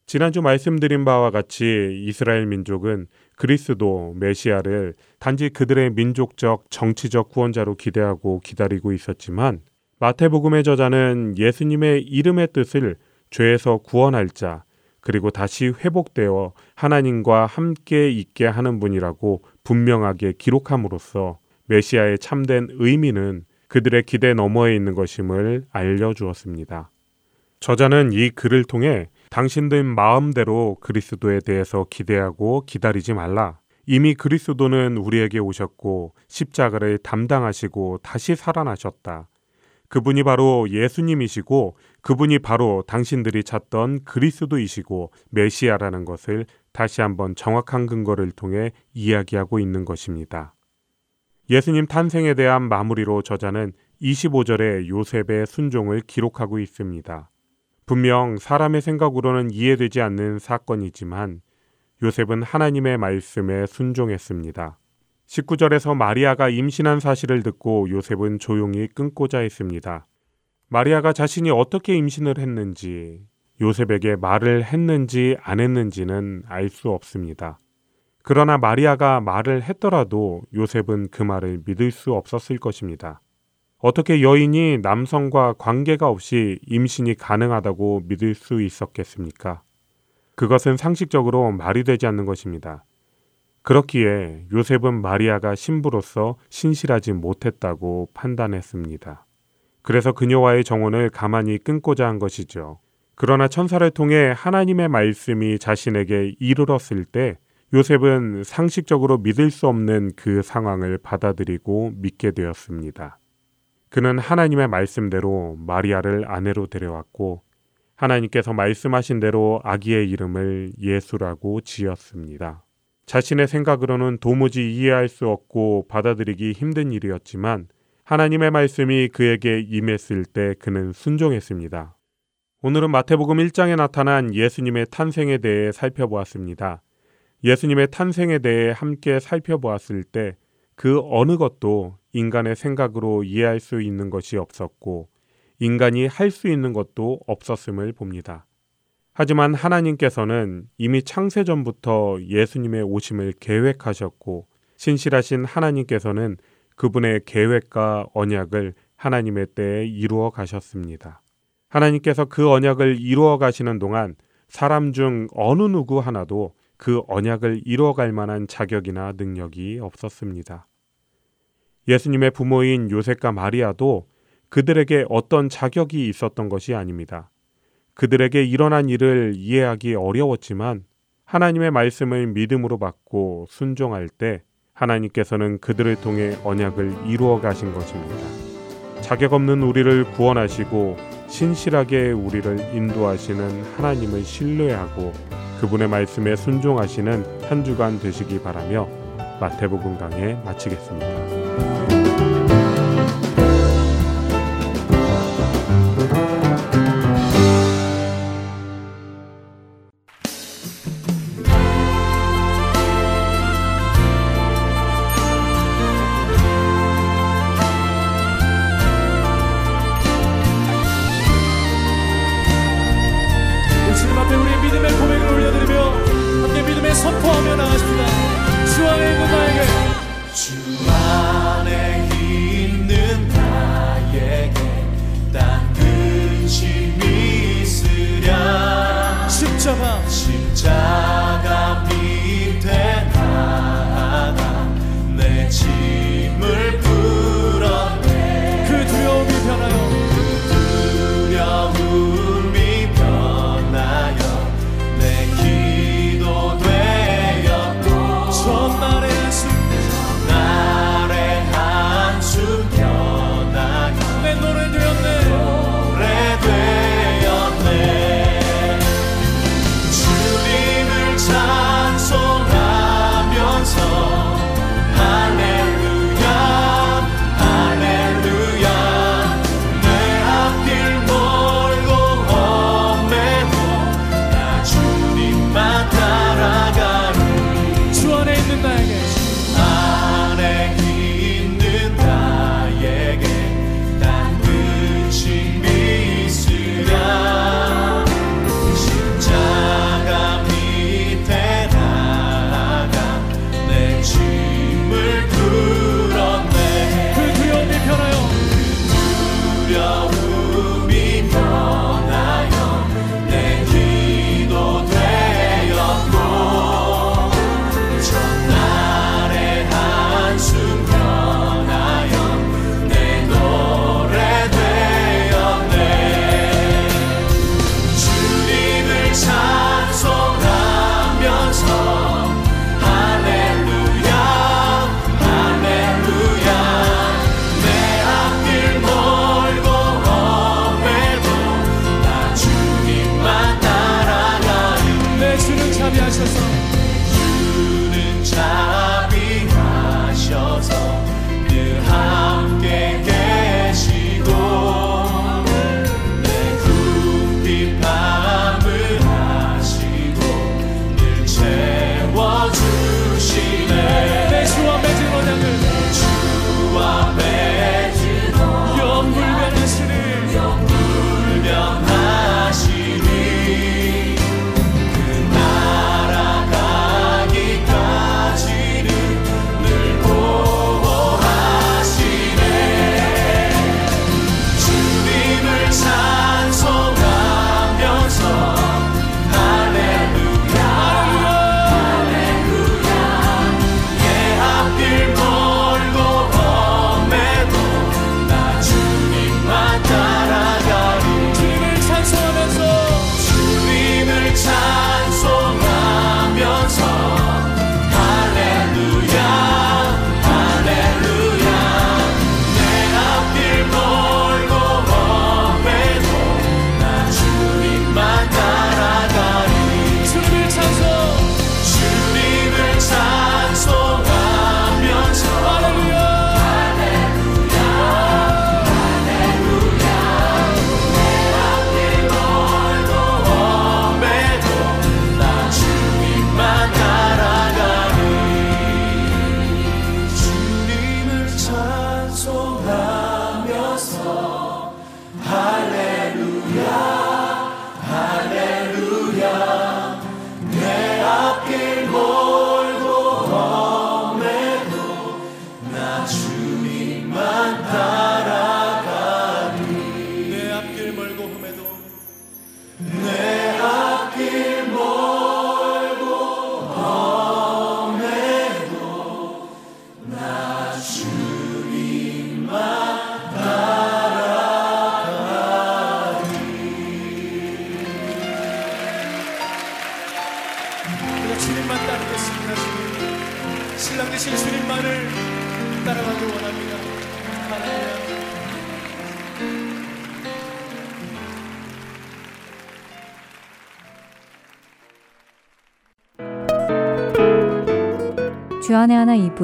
지난주 말씀드린 바와 같이 이스라엘 민족은 그리스도 메시아를 단지 그들의 민족적 정치적 구원자로 기대하고 기다리고 있었지만 마태복음의 저자는 예수님의 이름의 뜻을 죄에서 구원할 자 그리고 다시 회복되어 하나님과 함께 있게 하는 분이라고 분명하게 기록함으로써 메시아의 참된 의미는 그들의 기대 너머에 있는 것임을 알려주었습니다. 저자는 이 글을 통해 당신들 마음대로 그리스도에 대해서 기대하고 기다리지 말라. 이미 그리스도는 우리에게 오셨고 십자가를 담당하시고 다시 살아나셨다. 그분이 바로 예수님이시고 그분이 바로 당신들이 찾던 그리스도이시고 메시아라는 것을 다시 한번 정확한 근거를 통해 이야기하고 있는 것입니다. 예수님 탄생에 대한 마무리로 저자는 25절에 요셉의 순종을 기록하고 있습니다. 분명 사람의 생각으로는 이해되지 않는 사건이지만 요셉은 하나님의 말씀에 순종했습니다. 19절에서 마리아가 임신한 사실을 듣고 요셉은 조용히 끊고자 했습니다. 마리아가 자신이 어떻게 임신을 했는지, 요셉에게 말을 했는지 안 했는지는 알 수 없습니다. 그러나 마리아가 말을 했더라도 요셉은 그 말을 믿을 수 없었을 것입니다. 어떻게 여인이 남성과 관계가 없이 임신이 가능하다고 믿을 수 있었겠습니까? 그것은 상식적으로 말이 되지 않는 것입니다. 그렇기에 요셉은 마리아가 신부로서 신실하지 못했다고 판단했습니다. 그래서 그녀와의 정혼을 가만히 끊고자 한 것이죠. 그러나 천사를 통해 하나님의 말씀이 자신에게 이르렀을 때 요셉은 상식적으로 믿을 수 없는 그 상황을 받아들이고 믿게 되었습니다. 그는 하나님의 말씀대로 마리아를 아내로 데려왔고 하나님께서 말씀하신 대로 아기의 이름을 예수라고 지었습니다. 자신의 생각으로는 도무지 이해할 수 없고 받아들이기 힘든 일이었지만 하나님의 말씀이 그에게 임했을 때 그는 순종했습니다. 오늘은 마태복음 1장에 나타난 예수님의 탄생에 대해 살펴보았습니다. 예수님의 탄생에 대해 함께 살펴보았을 때 그 어느 것도 인간의 생각으로 이해할 수 있는 것이 없었고 인간이 할 수 있는 것도 없었음을 봅니다. 하지만 하나님께서는 이미 창세전부터 예수님의 오심을 계획하셨고 신실하신 하나님께서는 그분의 계획과 언약을 하나님의 때에 이루어 가셨습니다. 하나님께서 그 언약을 이루어 가시는 동안 사람 중 어느 누구 하나도 그 언약을 이루어갈 만한 자격이나 능력이 없었습니다. 예수님의 부모인 요셉과 마리아도 그들에게 어떤 자격이 있었던 것이 아닙니다. 그들에게 일어난 일을 이해하기 어려웠지만 하나님의 말씀을 믿음으로 받고 순종할 때 하나님께서는 그들을 통해 언약을 이루어 가신 것입니다. 자격 없는 우리를 구원하시고 신실하게 우리를 인도하시는 하나님을 신뢰하고 그분의 말씀에 순종하시는 한 주간 되시기 바라며 마태복음 강해 마치겠습니다.